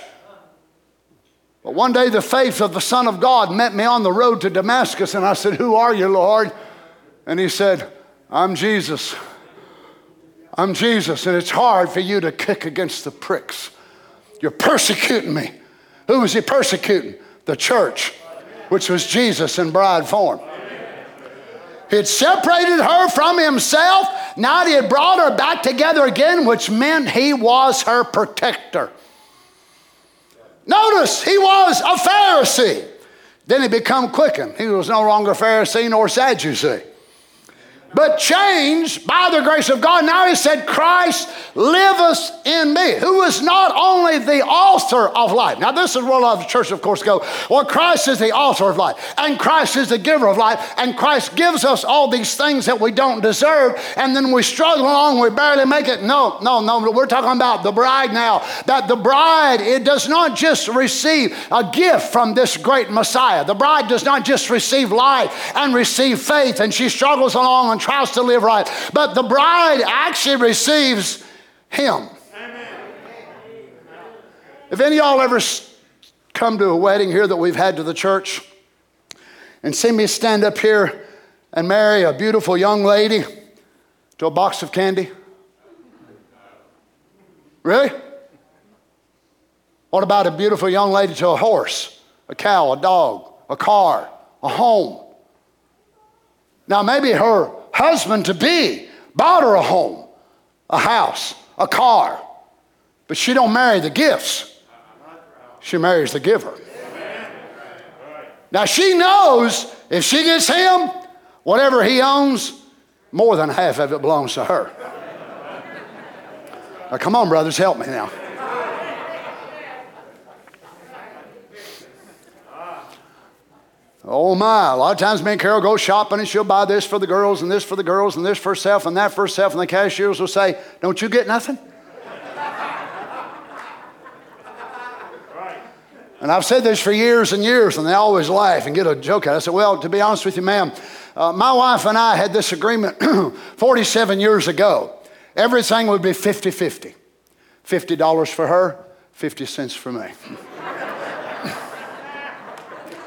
But one day the faith of the Son of God met me on the road to Damascus, and I said, Who are you, Lord? And he said, I'm Jesus. I'm Jesus, and it's hard for you to kick against the pricks. You're persecuting me. Who was he persecuting? The church, which was Jesus in bride form. Had separated her from himself. Now he had brought her back together again, which meant he was her protector. Notice he was a Pharisee. Then he become quickened. He was no longer Pharisee nor Sadducee but changed by the grace of God. Now he said, Christ liveth in me, who is not only the author of life. Now, this is where a lot of the church, of course, go. Well, Christ is the author of life, and Christ is the giver of life, and Christ gives us all these things that we don't deserve, and then we struggle along, we barely make it. No, no, no. We're talking about the bride now. That the bride, it does not just receive a gift from this great Messiah. The bride does not just receive life and receive faith, and she struggles along and tries to live right. But the bride actually receives him. If any of y'all ever come to a wedding here that we've had to the church and see me stand up here and marry a beautiful young lady to a box of candy? Really? What about a beautiful young lady to a horse, a cow, a dog, a car, a home? Now, maybe her husband to be bought her a home, a house, a car. But she don't marry the gifts. She marries the giver. Now she knows if she gets him, whatever he owns, more than half of it belongs to her. Now, come on, brothers, help me now. Oh my, a lot of times me and Carol go shopping and she'll buy this for the girls and this for the girls and this for herself and that for herself, and the cashiers will say, Don't you get nothing? And I've said this for years and years, and they always laugh and get a joke out. I said, Well, to be honest with you, ma'am, uh, my wife and I had this agreement 47 years ago. Everything would be 50 50. $50 for her, 50 cents for me.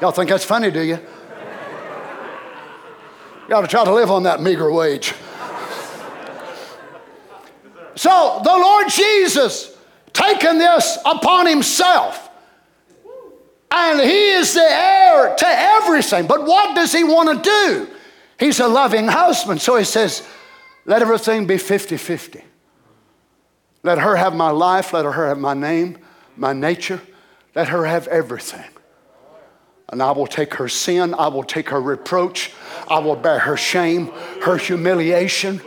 Y'all think that's funny, do you? You ought to try to live on that meager wage. So the Lord Jesus taken this upon himself. And he is the heir to everything. But what does he want to do? He's a loving husband. So he says, let everything be 50 50. Let her have my life. Let her have my name, my nature. Let her have everything. And I will take her sin, I will take her reproach, I will bear her shame, her humiliation.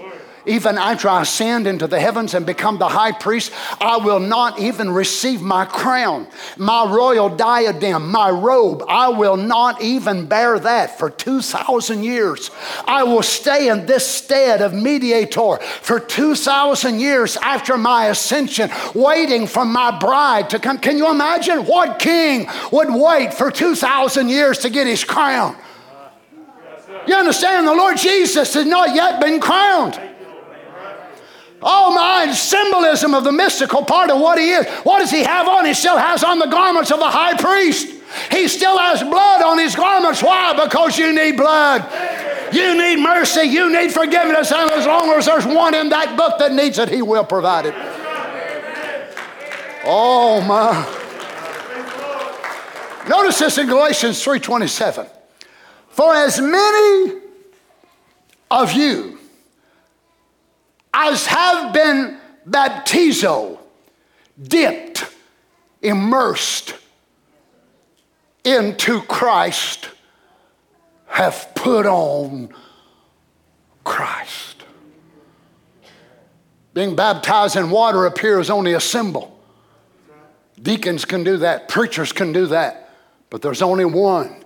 Even after I ascend into the heavens and become the high priest, I will not even receive my crown, my royal diadem, my robe. I will not even bear that for 2,000 years. I will stay in this stead of mediator for 2,000 years after my ascension, waiting for my bride to come. Can you imagine what king would wait for 2,000 years to get his crown? You understand, the Lord Jesus has not yet been crowned. Oh my, symbolism of the mystical part of what he is. What does he have on? He still has on the garments of the high priest. He still has blood on his garments. Why? Because you need blood. You need mercy. You need forgiveness. And as long as there's one in that book that needs it, he will provide it. Oh my. Notice this in Galatians 3:27. For as many of you as have been baptizo, dipped, immersed into Christ, have put on Christ. Being baptized in water appears only a symbol. Deacons can do that, preachers can do that, but there's only one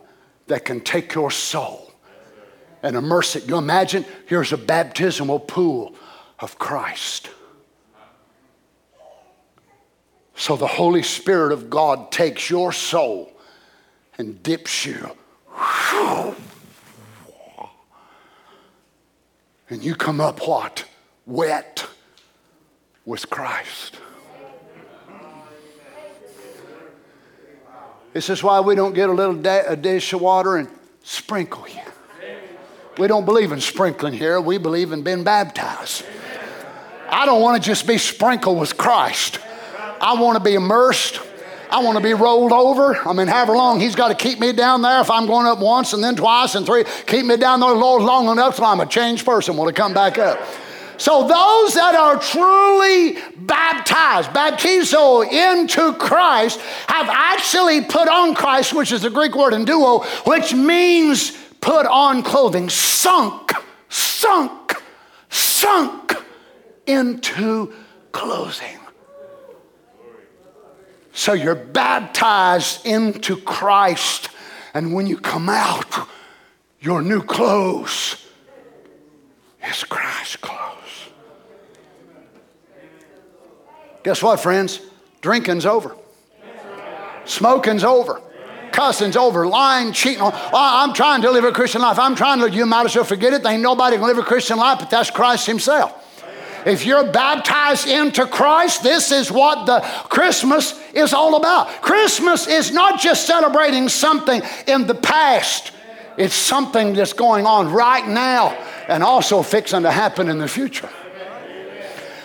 that can take your soul and immerse it. You imagine here's a baptismal pool of Christ. So the Holy Spirit of God takes your soul and dips you. And you come up what? Wet with Christ. This is why we don't get a little da- a dish of water and sprinkle you. We don't believe in sprinkling here. We believe in being baptized. I don't want to just be sprinkled with Christ. I want to be immersed. I want to be rolled over. I mean, however long He's got to keep me down there. If I'm going up once and then twice and three, keep me down there, Lord, long enough till I'm a changed person when I come back up. So those that are truly baptized, baptizo into Christ, have actually put on Christ, which is the Greek word enduo, which means put on clothing, sunk, sunk, sunk into clothing. So you're baptized into Christ, and when you come out, your new clothes is Christ's clothes. Guess what, friends? Drinking's over. Smoking's over. Cussing's over. Lying, cheating. Oh, I'm trying to live a Christian life. I'm trying to, you might as well forget it. Ain't nobody can live a Christian life, but that's Christ Himself. If you're baptized into Christ, this is what the Christmas is all about. Christmas is not just celebrating something in the past, it's something that's going on right now and also fixing to happen in the future.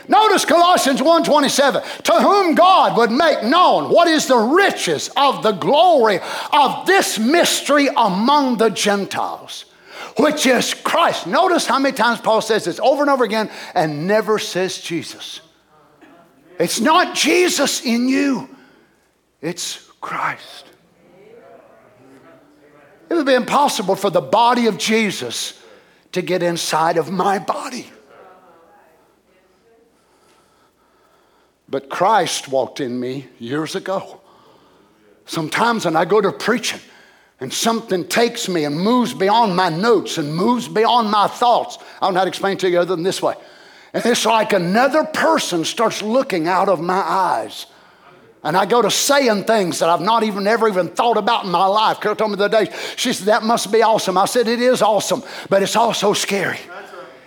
Notice Colossians 1:27, to whom God would make known what is the riches of the glory of this mystery among the Gentiles, which is Christ. Notice how many times Paul says this over and over again and never says Jesus. It's not Jesus in you, it's Christ. It would be impossible for the body of Jesus to get inside of my body. But Christ walked in me years ago. Sometimes when I go to preaching and something takes me and moves beyond my notes and moves beyond my thoughts, I don't know how to explain to you other than this way. And it's like another person starts looking out of my eyes. And I go to saying things that I've not even ever even thought about in my life. Carol told me the other day, she said, That must be awesome. I said, It is awesome, but it's also scary.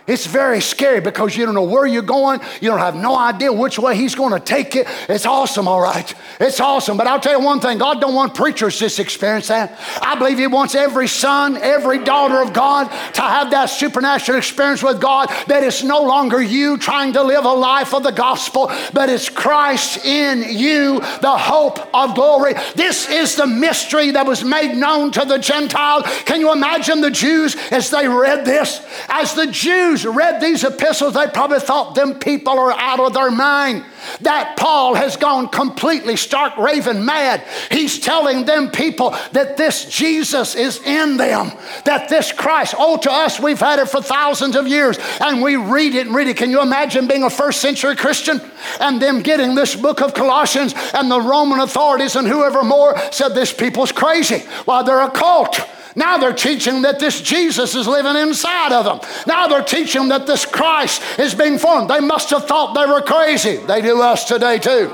It's very scary because you don't know where you're going. You don't have no idea which way he's going to take it. It's awesome, all right. It's awesome. But I'll tell you one thing God don't want preachers to experience that. I believe he wants every son, every daughter of God to have that supernatural experience with God that it's no longer you trying to live a life of the gospel, but it's Christ in you, the hope of glory. This is the mystery that was made known to the Gentiles. Can you imagine the Jews as they read this? As the Jews Jews read these epistles, they probably thought them people are out of their mind. That Paul has gone completely stark raving mad. He's telling them people that this Jesus is in them, that this Christ, oh, to us, we've had it for thousands of years, and we read it and read it. Can you imagine being a first century Christian and them getting this book of Colossians and the Roman authorities and whoever more said this people's crazy? Why, they're a cult. Now they're teaching that this Jesus is living inside of them. Now they're teaching that this Christ is being formed. They must have thought they were crazy. They do us today too.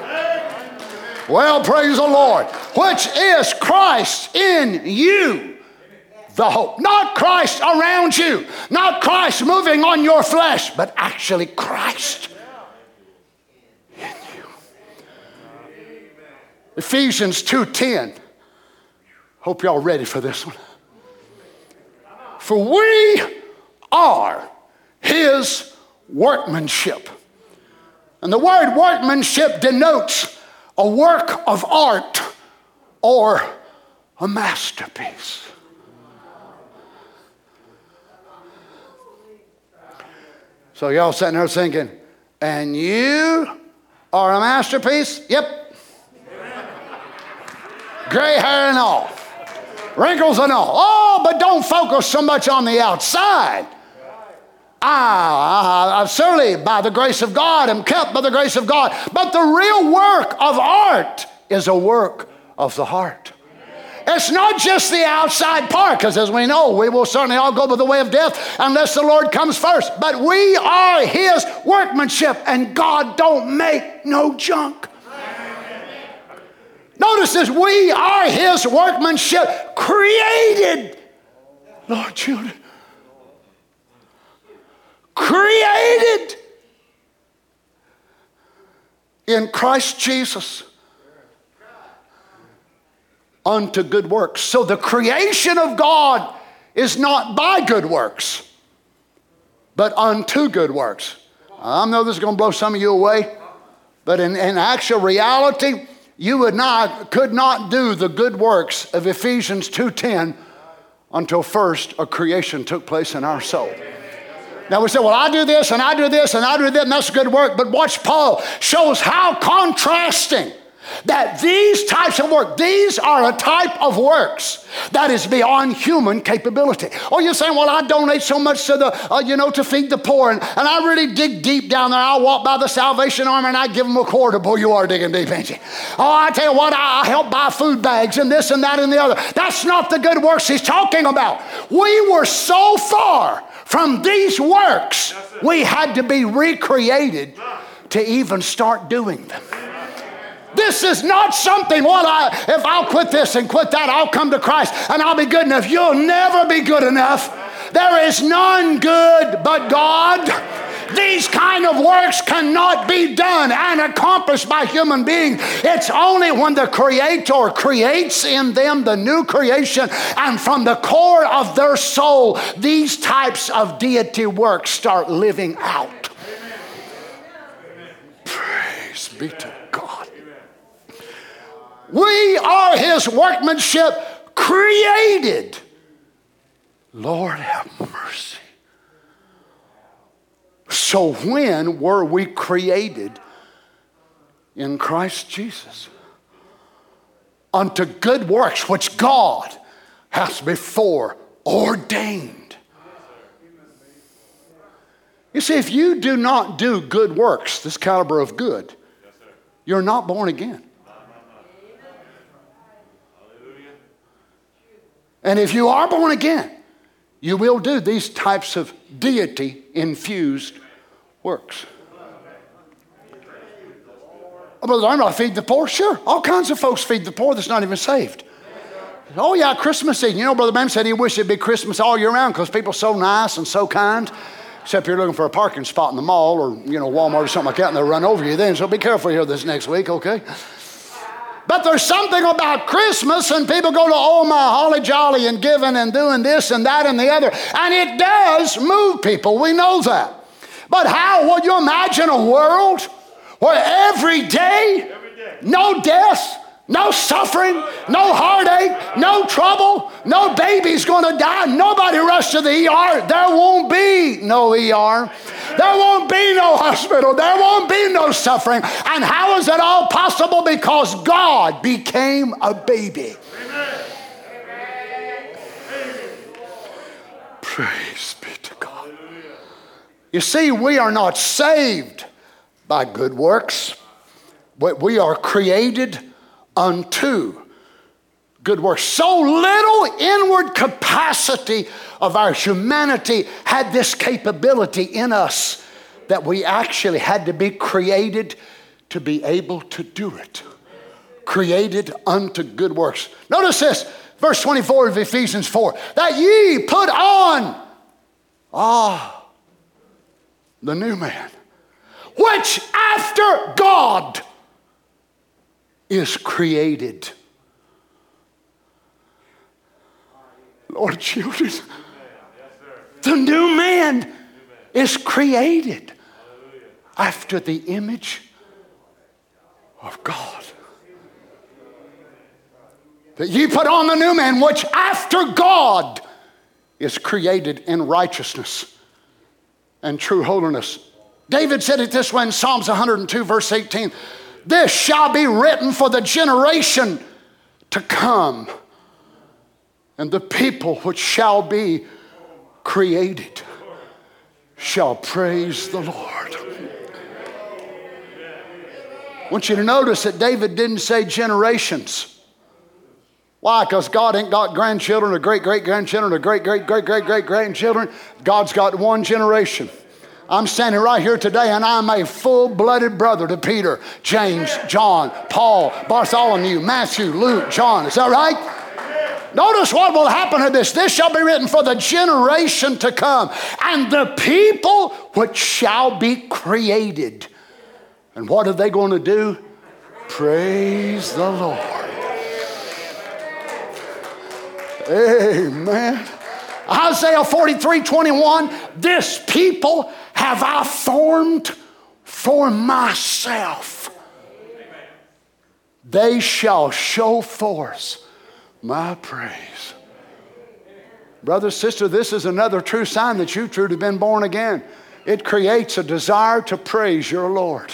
Well, praise the Lord. Which is Christ in you, the hope. Not Christ around you, not Christ moving on your flesh, but actually Christ in you. Ephesians 2:10. Hope y'all ready for this one. For we are his workmanship. And the word workmanship denotes a work of art or a masterpiece. So, y'all sitting there thinking, and you are a masterpiece? Yep. Gray hair and all wrinkles and all. Oh, but don't focus so much on the outside. Ah, I, I, certainly, by the grace of God, am kept by the grace of God. But the real work of art is a work of the heart. It's not just the outside part, because as we know, we will certainly all go by the way of death unless the Lord comes first. But we are His workmanship, and God don't make no junk. Notice this we are his workmanship, created. Lord, children. Created in Christ Jesus unto good works. So the creation of God is not by good works, but unto good works. I know this is going to blow some of you away, but in, in actual reality, you would not, could not do the good works of Ephesians 2.10 until first a creation took place in our soul. Now we say, well, I do this and I do this and I do that, and that's good work. But watch Paul shows how contrasting that these types of work, these are a type of works that is beyond human capability. Oh, you're saying, well, I donate so much to the, uh, you know, to feed the poor, and, and I really dig deep down there. I'll walk by the Salvation Army and I give them a quarter. Boy, you are digging deep, ain't you? Oh, I tell you what, I, I help buy food bags and this and that and the other. That's not the good works he's talking about. We were so far from these works, we had to be recreated to even start doing them. This is not something, what I, if I'll quit this and quit that, I'll come to Christ and I'll be good enough. You'll never be good enough. There is none good but God. These kind of works cannot be done and accomplished by human beings. It's only when the Creator creates in them the new creation and from the core of their soul, these types of deity works start living out. Praise be to we are his workmanship created. Lord have mercy. So, when were we created? In Christ Jesus. Unto good works which God has before ordained. You see, if you do not do good works, this caliber of good, you're not born again. And if you are born again, you will do these types of deity infused works. Oh, Brother I'm not feed the poor? Sure. All kinds of folks feed the poor that's not even saved. Oh, yeah, Christmas season. You know, Brother Branham said he wished it'd be Christmas all year round because people are so nice and so kind. Except you're looking for a parking spot in the mall or, you know, Walmart or something like that, and they'll run over you then. So be careful here this next week, okay? But there's something about Christmas, and people go to oh my holly jolly and giving and doing this and that and the other. And it does move people. We know that. But how would you imagine a world where every day, every day. no death, no suffering, no heartache, no trouble, no baby's gonna die, nobody rush to the ER. There won't be no ER. There won't be no hospital. There won't be no suffering. And how is it all possible? Because God became a baby. Praise be to God. You see, we are not saved by good works, but we are created unto good works. So little inward capacity of our humanity had this capability in us that we actually had to be created to be able to do it. Created unto good works. Notice this, verse 24 of Ephesians 4 that ye put on, ah, the new man, which after God is created. Lord, children, the new man is created after the image of God. That ye put on the new man, which after God is created in righteousness and true holiness. David said it this way in Psalms 102, verse 18 This shall be written for the generation to come, and the people which shall be created shall praise the Lord. I want you to notice that David didn't say generations. Why? Because God ain't got grandchildren or great great grandchildren or great great great great great grandchildren. God's got one generation. I'm standing right here today and I'm a full blooded brother to Peter, James, John, Paul, Bartholomew, Matthew, Luke, John. Is that right? Notice what will happen to this. This shall be written for the generation to come, and the people which shall be created. And what are they going to do? Praise the Lord. Amen. Isaiah 43 21, this people have I formed for myself. They shall show forth my praise. Brother, sister, this is another true sign that you've truly been born again. It creates a desire to praise your Lord.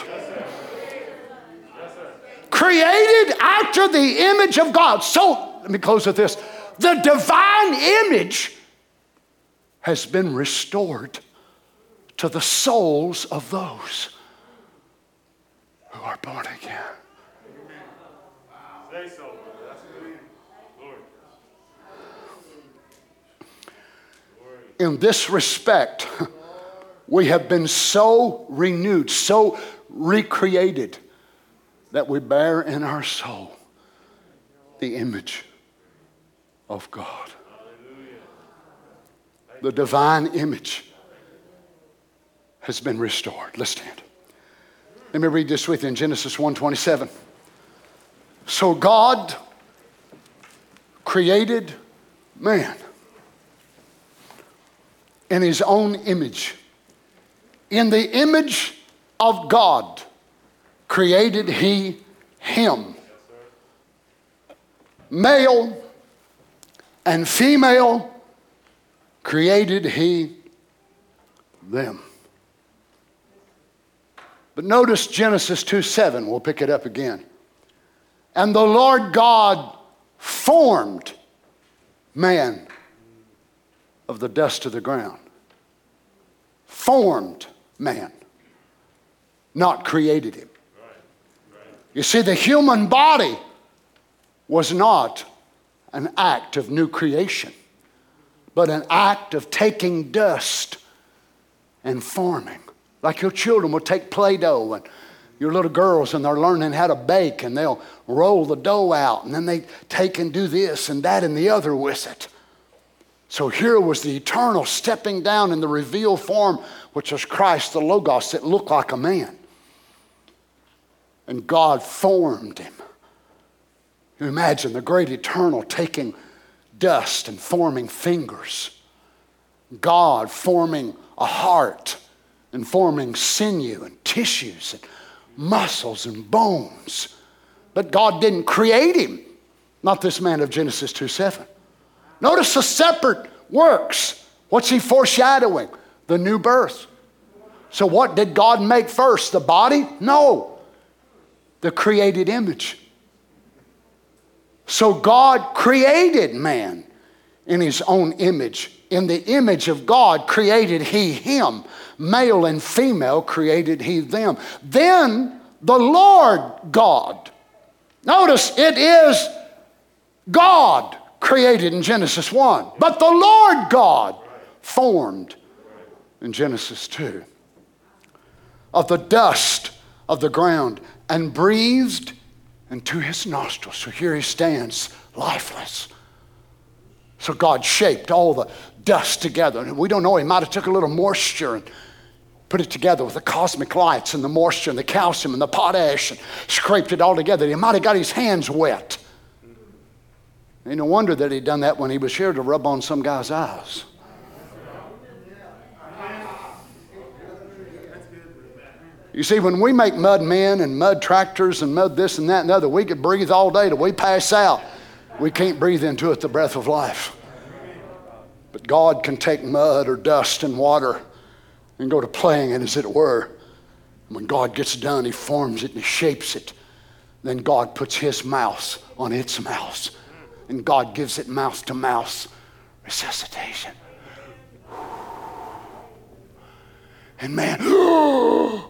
Created after the image of God. So, let me close with this the divine image has been restored to the souls of those who are born again. In this respect, we have been so renewed, so recreated, that we bear in our soul the image of God. The divine image has been restored. Let's stand. Let me read this with you in Genesis 1:27. So God created man in his own image. In the image of God created he him. Male and female created he them. But notice Genesis 2 7, we'll pick it up again. And the Lord God formed man of the dust of the ground. Formed man, not created him. You see, the human body was not an act of new creation, but an act of taking dust and forming. Like your children will take Play Doh and your little girls and they're learning how to bake and they'll roll the dough out and then they take and do this and that and the other with it. So here was the eternal stepping down in the revealed form, which was Christ, the Logos, that looked like a man. And God formed him. Imagine the great eternal taking dust and forming fingers. God forming a heart and forming sinew and tissues and muscles and bones. But God didn't create him, not this man of Genesis 2 7. Notice the separate works. What's he foreshadowing? The new birth. So, what did God make first? The body? No, the created image. So, God created man in his own image. In the image of God created he him. Male and female created he them. Then the Lord God. Notice it is God created in Genesis 1, but the Lord God formed in Genesis 2 of the dust of the ground and breathed into his nostrils. So here he stands, lifeless. So God shaped all the dust together. And we don't know, he might have took a little moisture and put it together with the cosmic lights and the moisture and the calcium and the potash and scraped it all together. He might have got his hands wet. Ain't no wonder that he'd done that when he was here to rub on some guy's eyes. You see, when we make mud men and mud tractors and mud this and that and the other, we could breathe all day till we pass out. We can't breathe into it the breath of life. But God can take mud or dust and water and go to playing it as it were. And when God gets done, He forms it and He shapes it. Then God puts His mouth on its mouth and God gives it mouth to mouth resuscitation. And man,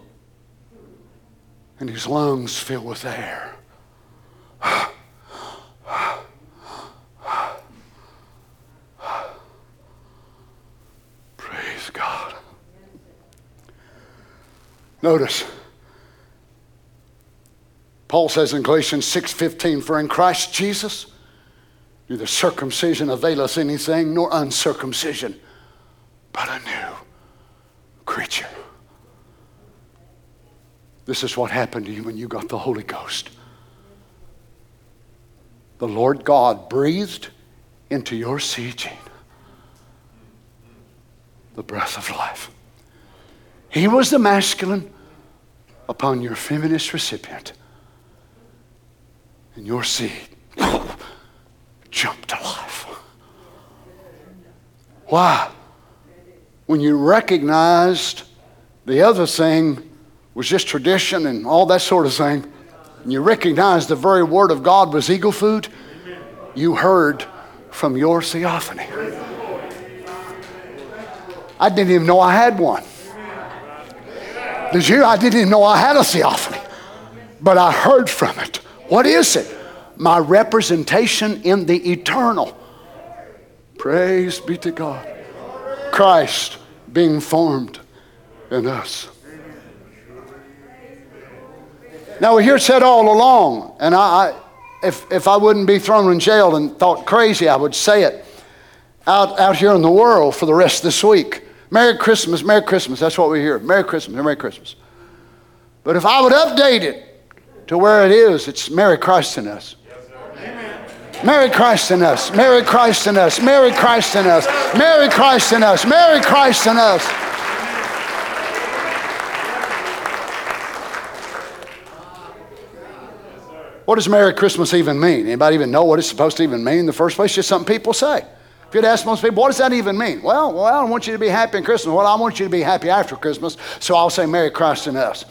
and his lungs fill with air. Praise God. Notice. Paul says in Galatians 6:15, "For in Christ Jesus neither circumcision availeth anything, nor uncircumcision, but a new creature." This is what happened to you when you got the Holy Ghost. The Lord God breathed into your seed gene the breath of life. He was the masculine upon your feminist recipient. And your seed jumped to life. Why? When you recognized the other thing was just tradition and all that sort of thing, and you recognized the very word of God was eagle food, you heard from your theophany. I didn't even know I had one. Did you? I didn't even know I had a theophany, but I heard from it. What is it? My representation in the eternal. Praise be to God. Christ being formed in us. Now, we hear said all along, and I, I, if, if I wouldn't be thrown in jail and thought crazy, I would say it out, out here in the world for the rest of this week. Merry Christmas, Merry Christmas. That's what we hear. Merry Christmas, Merry Christmas. But if I would update it to where it is, it's Merry Christ in us. Merry Christ in us, Merry Christ in us, Merry Christ in us, Merry Christ in us, Merry Christ in us. What does Merry Christmas even mean? Anybody even know what it's supposed to even mean in the first place? Just something people say. If you'd ask most people, what does that even mean? Well, well, I don't want you to be happy in Christmas. Well, I want you to be happy after Christmas, so I'll say Merry Christ in us.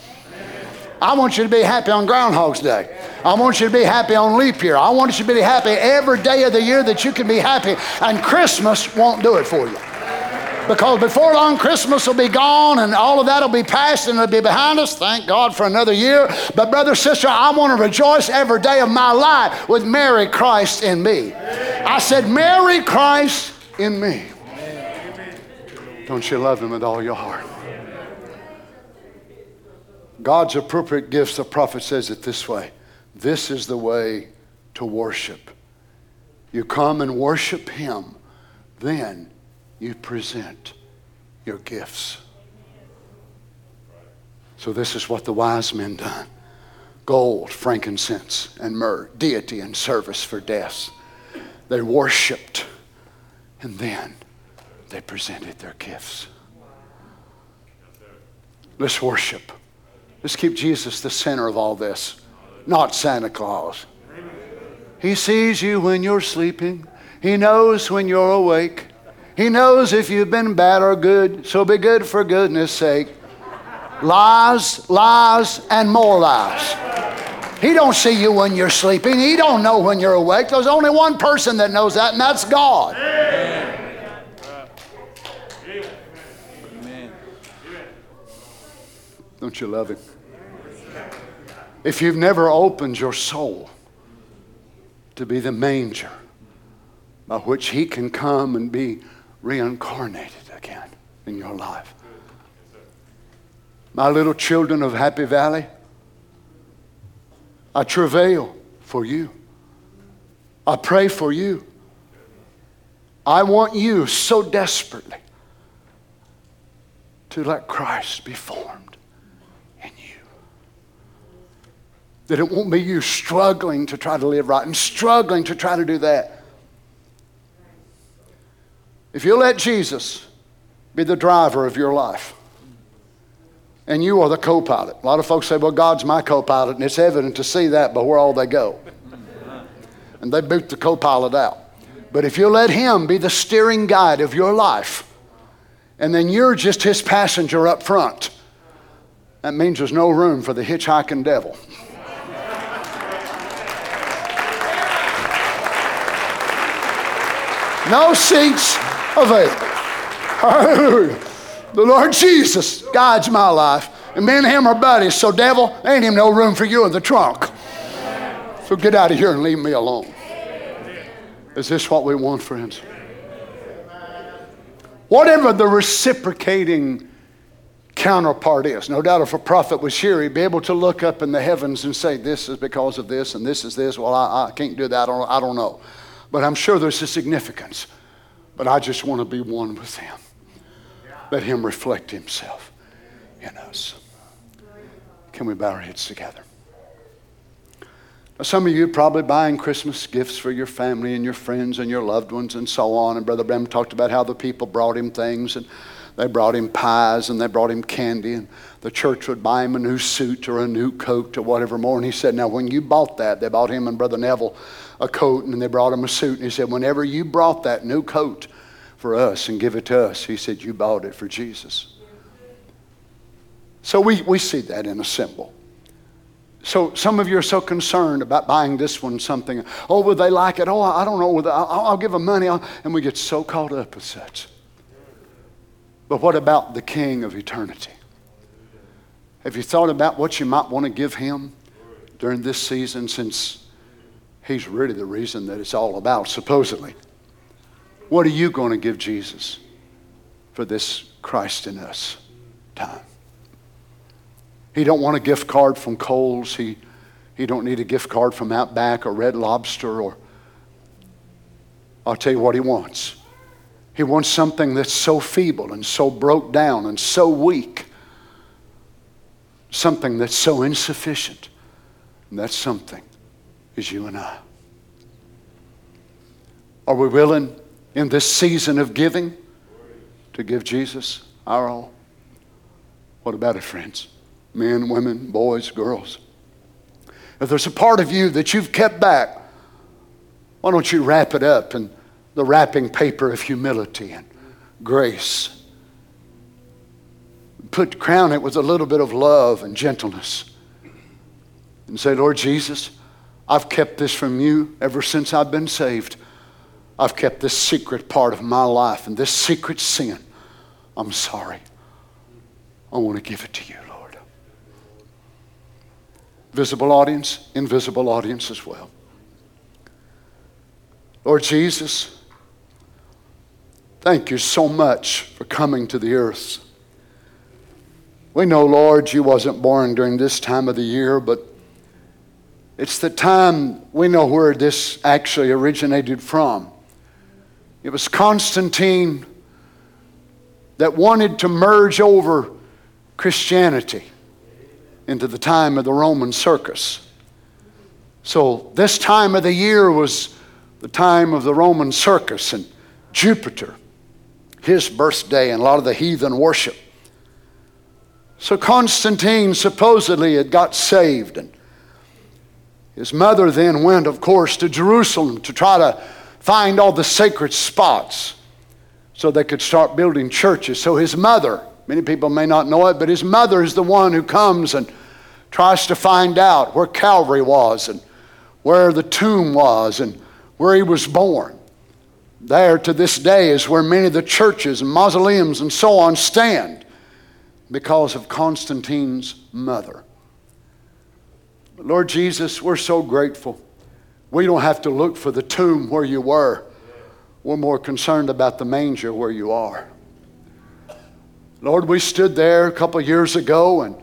I want you to be happy on Groundhog's Day. I want you to be happy on leap year. I want you to be happy every day of the year that you can be happy, and Christmas won't do it for you. Because before long, Christmas will be gone and all of that will be past and it'll be behind us. Thank God for another year. But, brother, sister, I want to rejoice every day of my life with Merry Christ in me. I said, Merry Christ in me. Don't you love him with all your heart? God's appropriate gifts, the prophet says it this way this is the way to worship. You come and worship him, then you present your gifts. So, this is what the wise men done gold, frankincense, and myrrh, deity and service for death. They worshiped, and then they presented their gifts. Let's worship. Let's keep Jesus the center of all this, not Santa Claus. He sees you when you're sleeping, He knows when you're awake. He knows if you've been bad or good, so be good for goodness sake. Lies, lies, and more lies. He don't see you when you're sleeping. He don't know when you're awake. There's only one person that knows that, and that's God. Don't you love him? If you've never opened your soul to be the manger by which he can come and be reincarnated again in your life. My little children of Happy Valley, I travail for you. I pray for you. I want you so desperately to let Christ be formed in you. That it won't be you struggling to try to live right and struggling to try to do that. If you let Jesus be the driver of your life, and you are the co pilot. A lot of folks say, well, God's my co pilot, and it's evident to see that by where all they go. And they boot the co pilot out. But if you let Him be the steering guide of your life, and then you're just His passenger up front, that means there's no room for the hitchhiking devil. No seats available. Hallelujah. The Lord Jesus guides my life. And me and him are buddies, so devil, ain't even no room for you in the trunk. So get out of here and leave me alone. Is this what we want, friends? Whatever the reciprocating counterpart is. No doubt if a prophet was here, he'd be able to look up in the heavens and say, This is because of this, and this is this. Well, I, I can't do that. I don't, I don't know. But I'm sure there's a significance. But I just want to be one with him. Let him reflect himself in us. Can we bow our heads together? Now, some of you probably buying Christmas gifts for your family and your friends and your loved ones and so on. And Brother Branham talked about how the people brought him things and they brought him pies and they brought him candy and the church would buy him a new suit or a new coat or whatever more. And he said, Now, when you bought that, they bought him and Brother Neville a coat and they brought him a suit. And he said, Whenever you brought that new coat for us and give it to us, he said, You bought it for Jesus. So we, we see that in a symbol. So some of you are so concerned about buying this one something. Oh, will they like it? Oh, I don't know. I'll, I'll give them money. And we get so caught up with such. But what about the King of eternity? Have you thought about what you might want to give him during this season since he's really the reason that it's all about, supposedly? What are you going to give Jesus for this Christ in us time? He don't want a gift card from Kohl's. He, he don't need a gift card from Outback or Red Lobster or I'll tell you what he wants. He wants something that's so feeble and so broke down and so weak. Something that's so insufficient. And that something is you and I. Are we willing in this season of giving to give Jesus our all? What about it, friends? men, women, boys, girls. If there's a part of you that you've kept back, why don't you wrap it up in the wrapping paper of humility and grace? Put crown it with a little bit of love and gentleness. And say, Lord Jesus, I've kept this from you ever since I've been saved. I've kept this secret part of my life and this secret sin. I'm sorry. I want to give it to you Lord. visible audience, invisible audience as well. Lord Jesus, thank you so much for coming to the earth. We know, Lord, you wasn't born during this time of the year, but it's the time we know where this actually originated from. It was Constantine that wanted to merge over Christianity into the time of the Roman circus. So, this time of the year was the time of the Roman circus and Jupiter, his birthday, and a lot of the heathen worship. So, Constantine supposedly had got saved, and his mother then went, of course, to Jerusalem to try to find all the sacred spots so they could start building churches. So, his mother, Many people may not know it, but his mother is the one who comes and tries to find out where Calvary was and where the tomb was and where he was born. There to this day is where many of the churches and mausoleums and so on stand because of Constantine's mother. Lord Jesus, we're so grateful. We don't have to look for the tomb where you were. We're more concerned about the manger where you are. Lord, we stood there a couple years ago and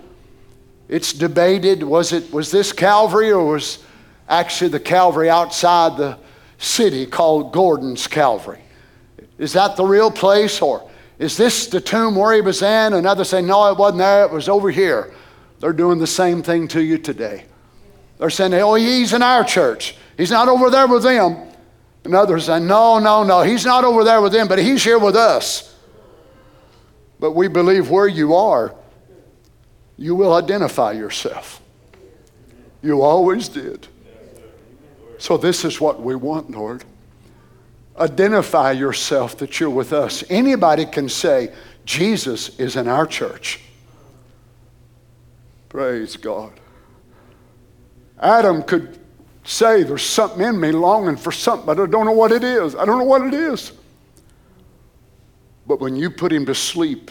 it's debated was it was this Calvary or was actually the Calvary outside the city called Gordon's Calvary? Is that the real place or is this the tomb where he was in? And others say, no, it wasn't there, it was over here. They're doing the same thing to you today. They're saying, oh, he's in our church. He's not over there with them. And others say, no, no, no, he's not over there with them, but he's here with us. But we believe where you are, you will identify yourself. You always did. So, this is what we want, Lord. Identify yourself that you're with us. Anybody can say, Jesus is in our church. Praise God. Adam could say, There's something in me longing for something, but I don't know what it is. I don't know what it is. But when you put him to sleep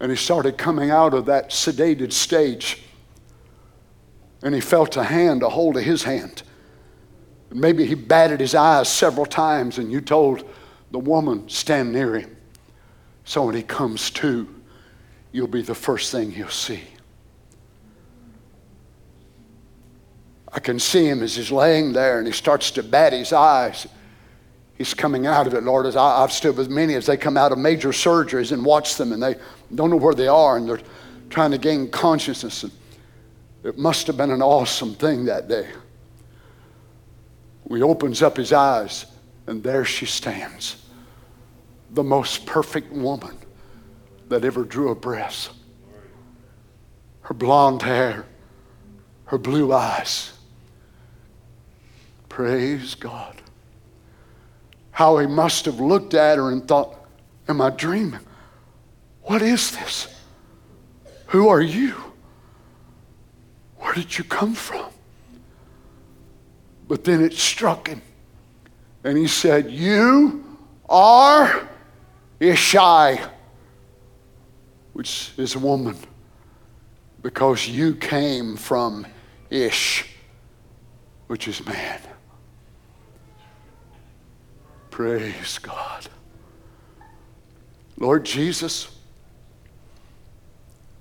and he started coming out of that sedated stage, and he felt a hand, a hold of his hand. Maybe he batted his eyes several times, and you told the woman, stand near him. So when he comes to, you'll be the first thing he'll see. I can see him as he's laying there and he starts to bat his eyes. He's coming out of it, Lord. As I, have stood with many as they come out of major surgeries and watch them and they don't know where they are and they're trying to gain consciousness. And it must have been an awesome thing that day. He opens up his eyes and there she stands, the most perfect woman that ever drew a breath. Her blonde hair, her blue eyes. Praise God. How he must have looked at her and thought, Am I dreaming? What is this? Who are you? Where did you come from? But then it struck him. And he said, You are Ishai, which is a woman, because you came from Ish, which is man. Praise God. Lord Jesus,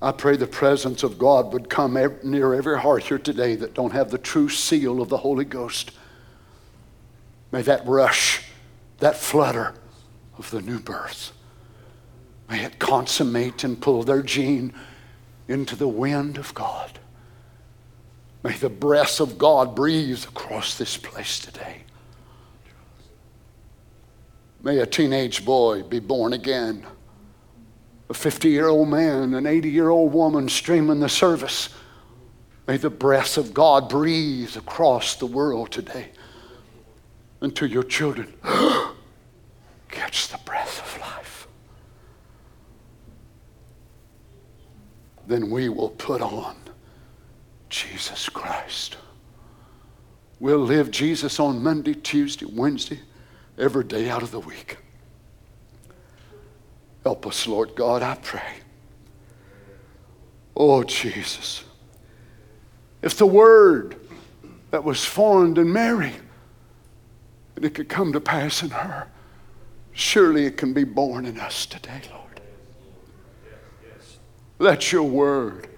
I pray the presence of God would come near every heart here today that don't have the true seal of the Holy Ghost. May that rush, that flutter of the new birth, may it consummate and pull their gene into the wind of God. May the breath of God breathe across this place today. May a teenage boy be born again. A 50 year old man, an 80 year old woman streaming the service. May the breath of God breathe across the world today until your children catch the breath of life. Then we will put on Jesus Christ. We'll live Jesus on Monday, Tuesday, Wednesday, every day out of the week. Help us, Lord God, I pray. Oh, Jesus. If the word that was formed in Mary and it could come to pass in her. Surely it can be born in us today, Lord. Let your word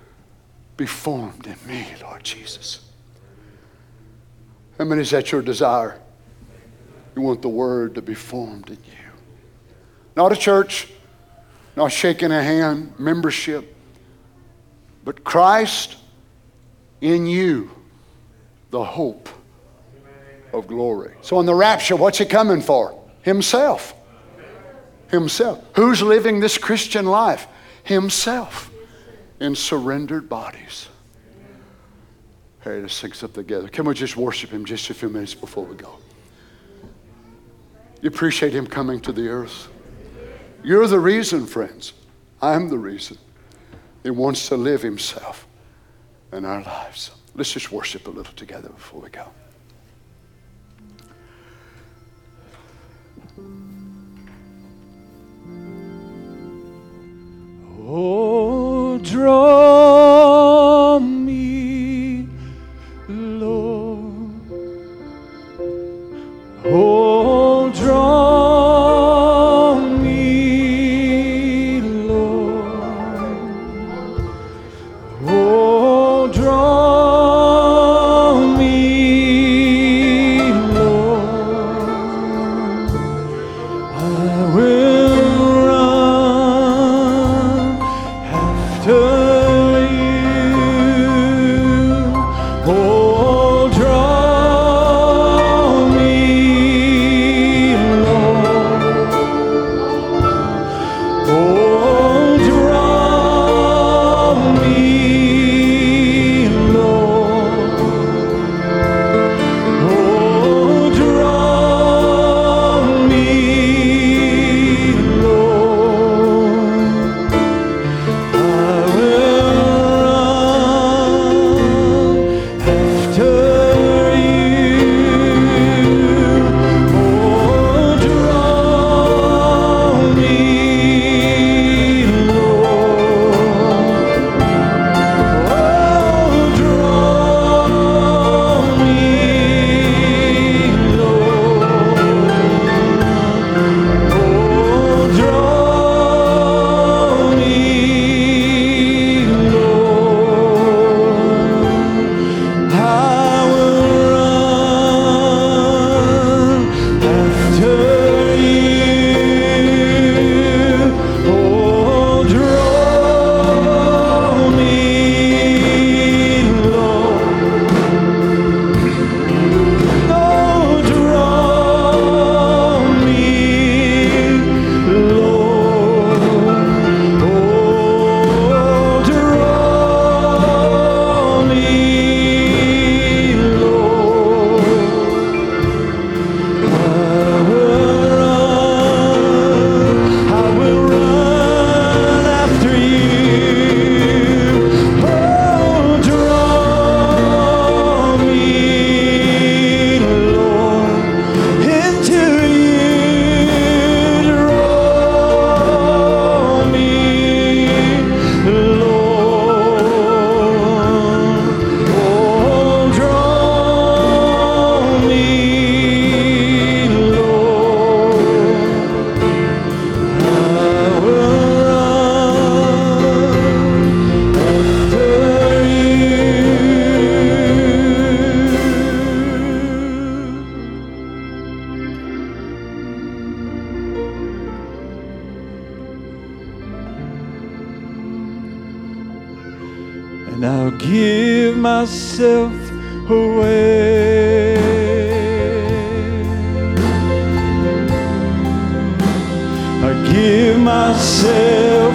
be formed in me, Lord Jesus. How many is that your desire? You want the word to be formed in you. Not a church, not shaking a hand, membership, but Christ in you, the hope of glory. So in the rapture, what's he coming for? Himself. Himself. Who's living this Christian life? Himself in surrendered bodies. Hey, let's sing something together. Can we just worship him just a few minutes before we go? You appreciate him coming to the earth? You're the reason, friends. I'm the reason. He wants to live himself in our lives. Let's just worship a little together before we go. Oh, draw me, Lord. Oh, give myself away. I give myself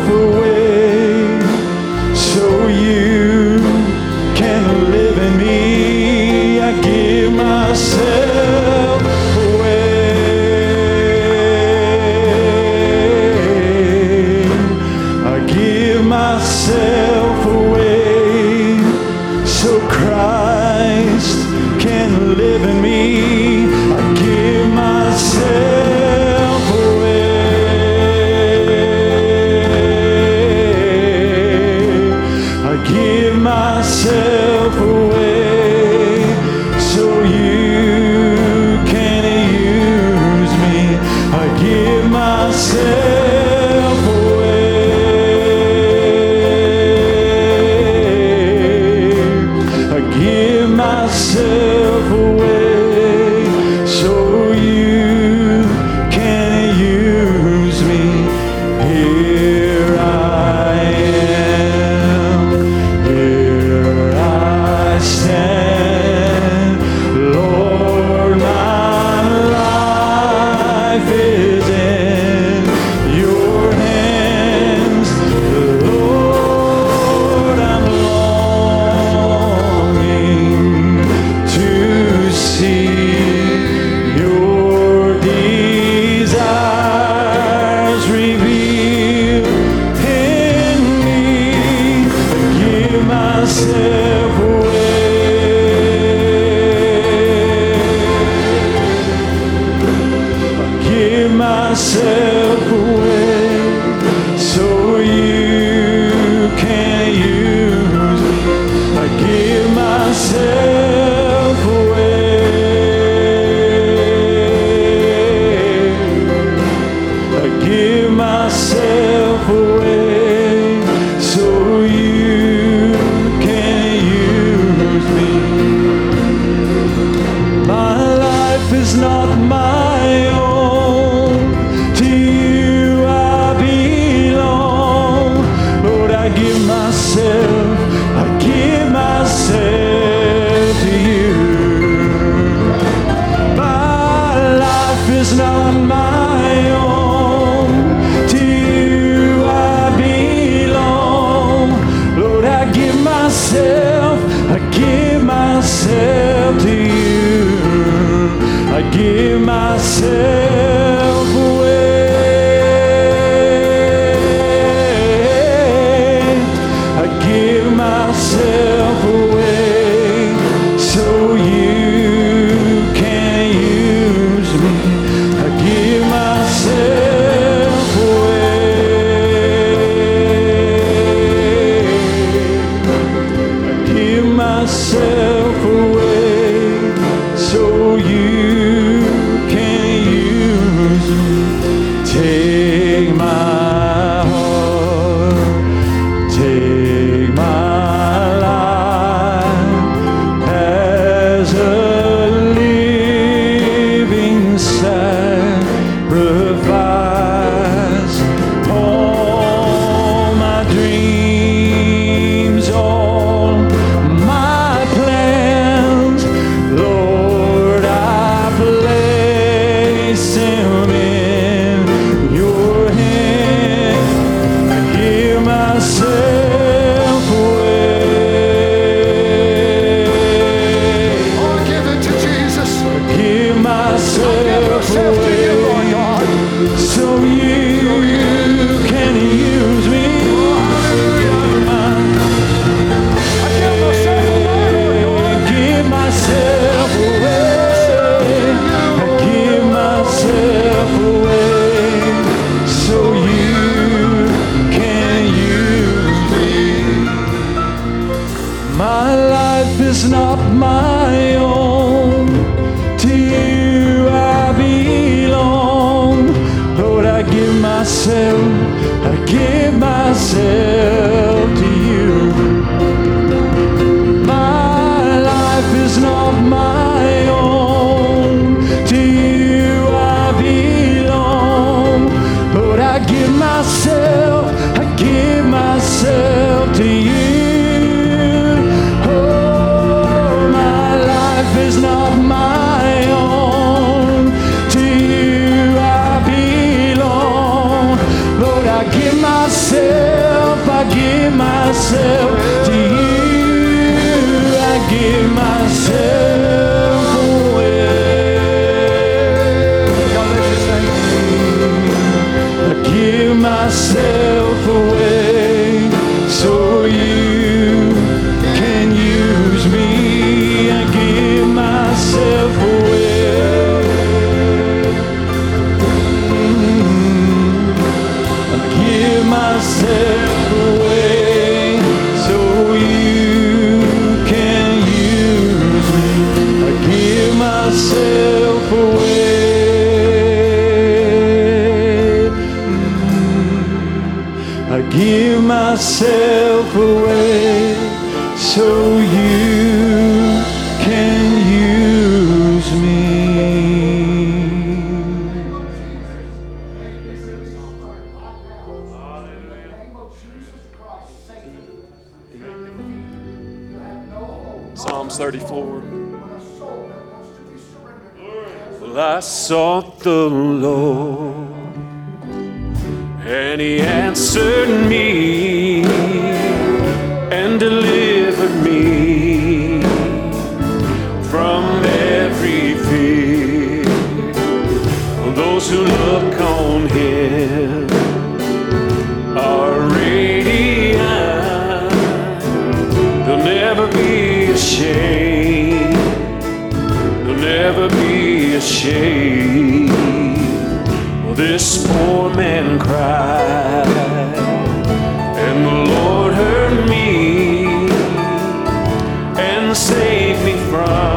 save me from.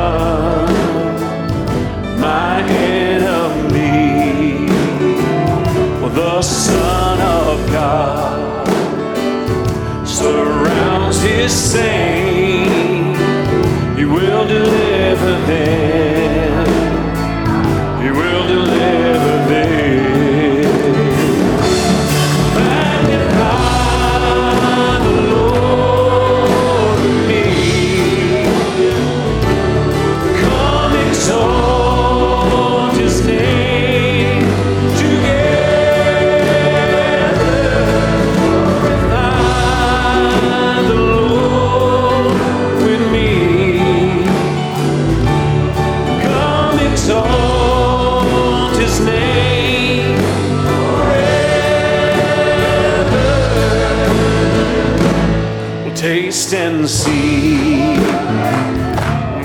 see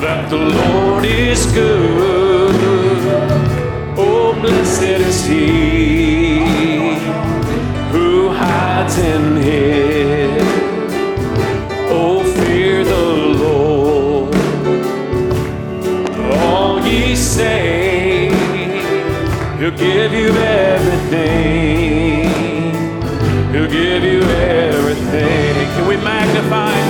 that the Lord is good. Oh, blessed is He who hides in Him. Oh, fear the Lord, all ye say, He'll give you everything. He'll give you everything. Can we magnify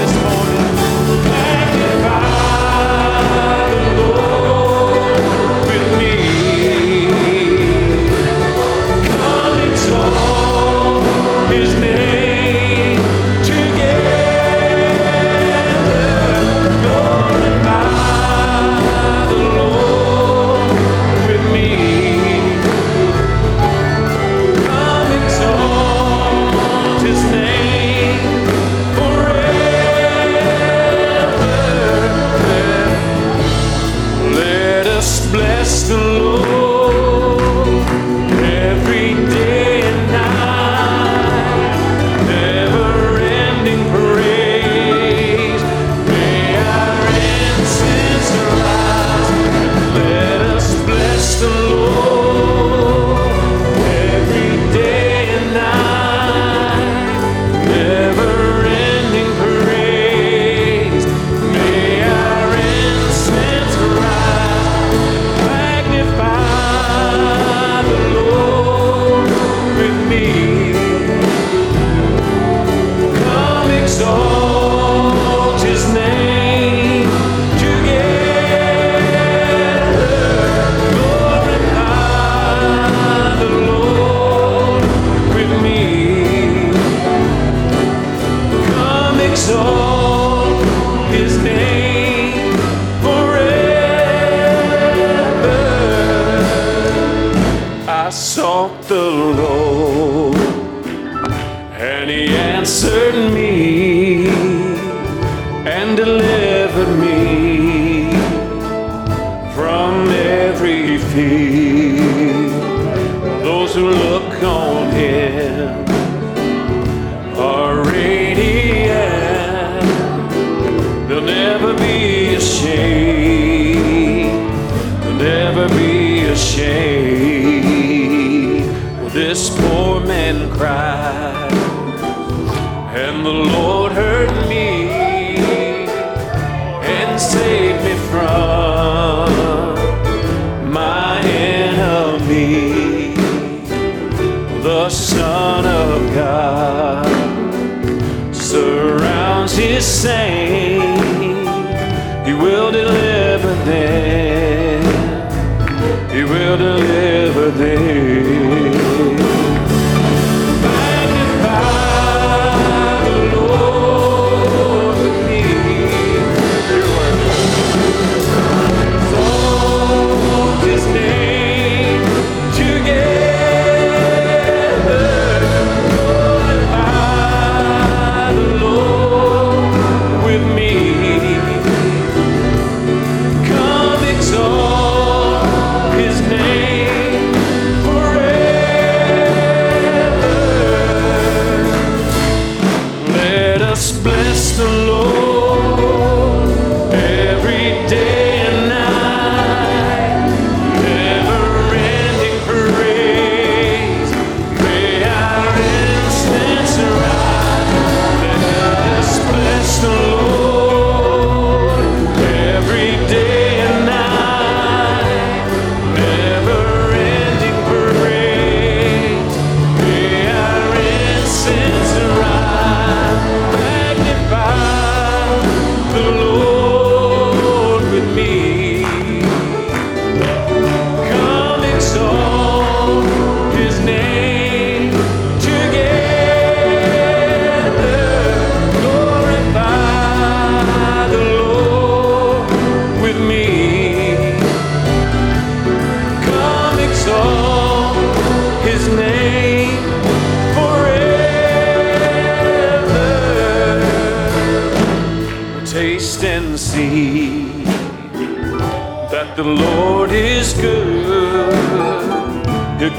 the road.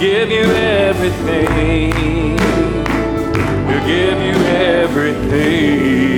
Give you everything. He'll give you everything.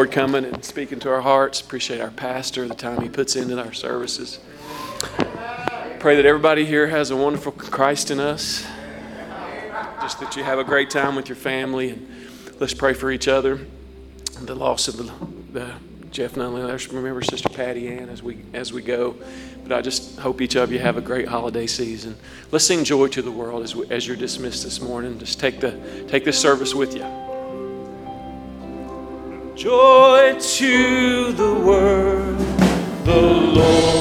Lord coming and speaking to our hearts. Appreciate our pastor, the time he puts into our services. Pray that everybody here has a wonderful Christmas. Just that you have a great time with your family. And let's pray for each other. The loss of the, the Jeff Nunley. Let's remember Sister Patty Ann as we as we go. But I just hope each of you have a great holiday season. Let's sing joy to the world as, we, as you're dismissed this morning. Just take the take this service with you. Joy to the world, the Lord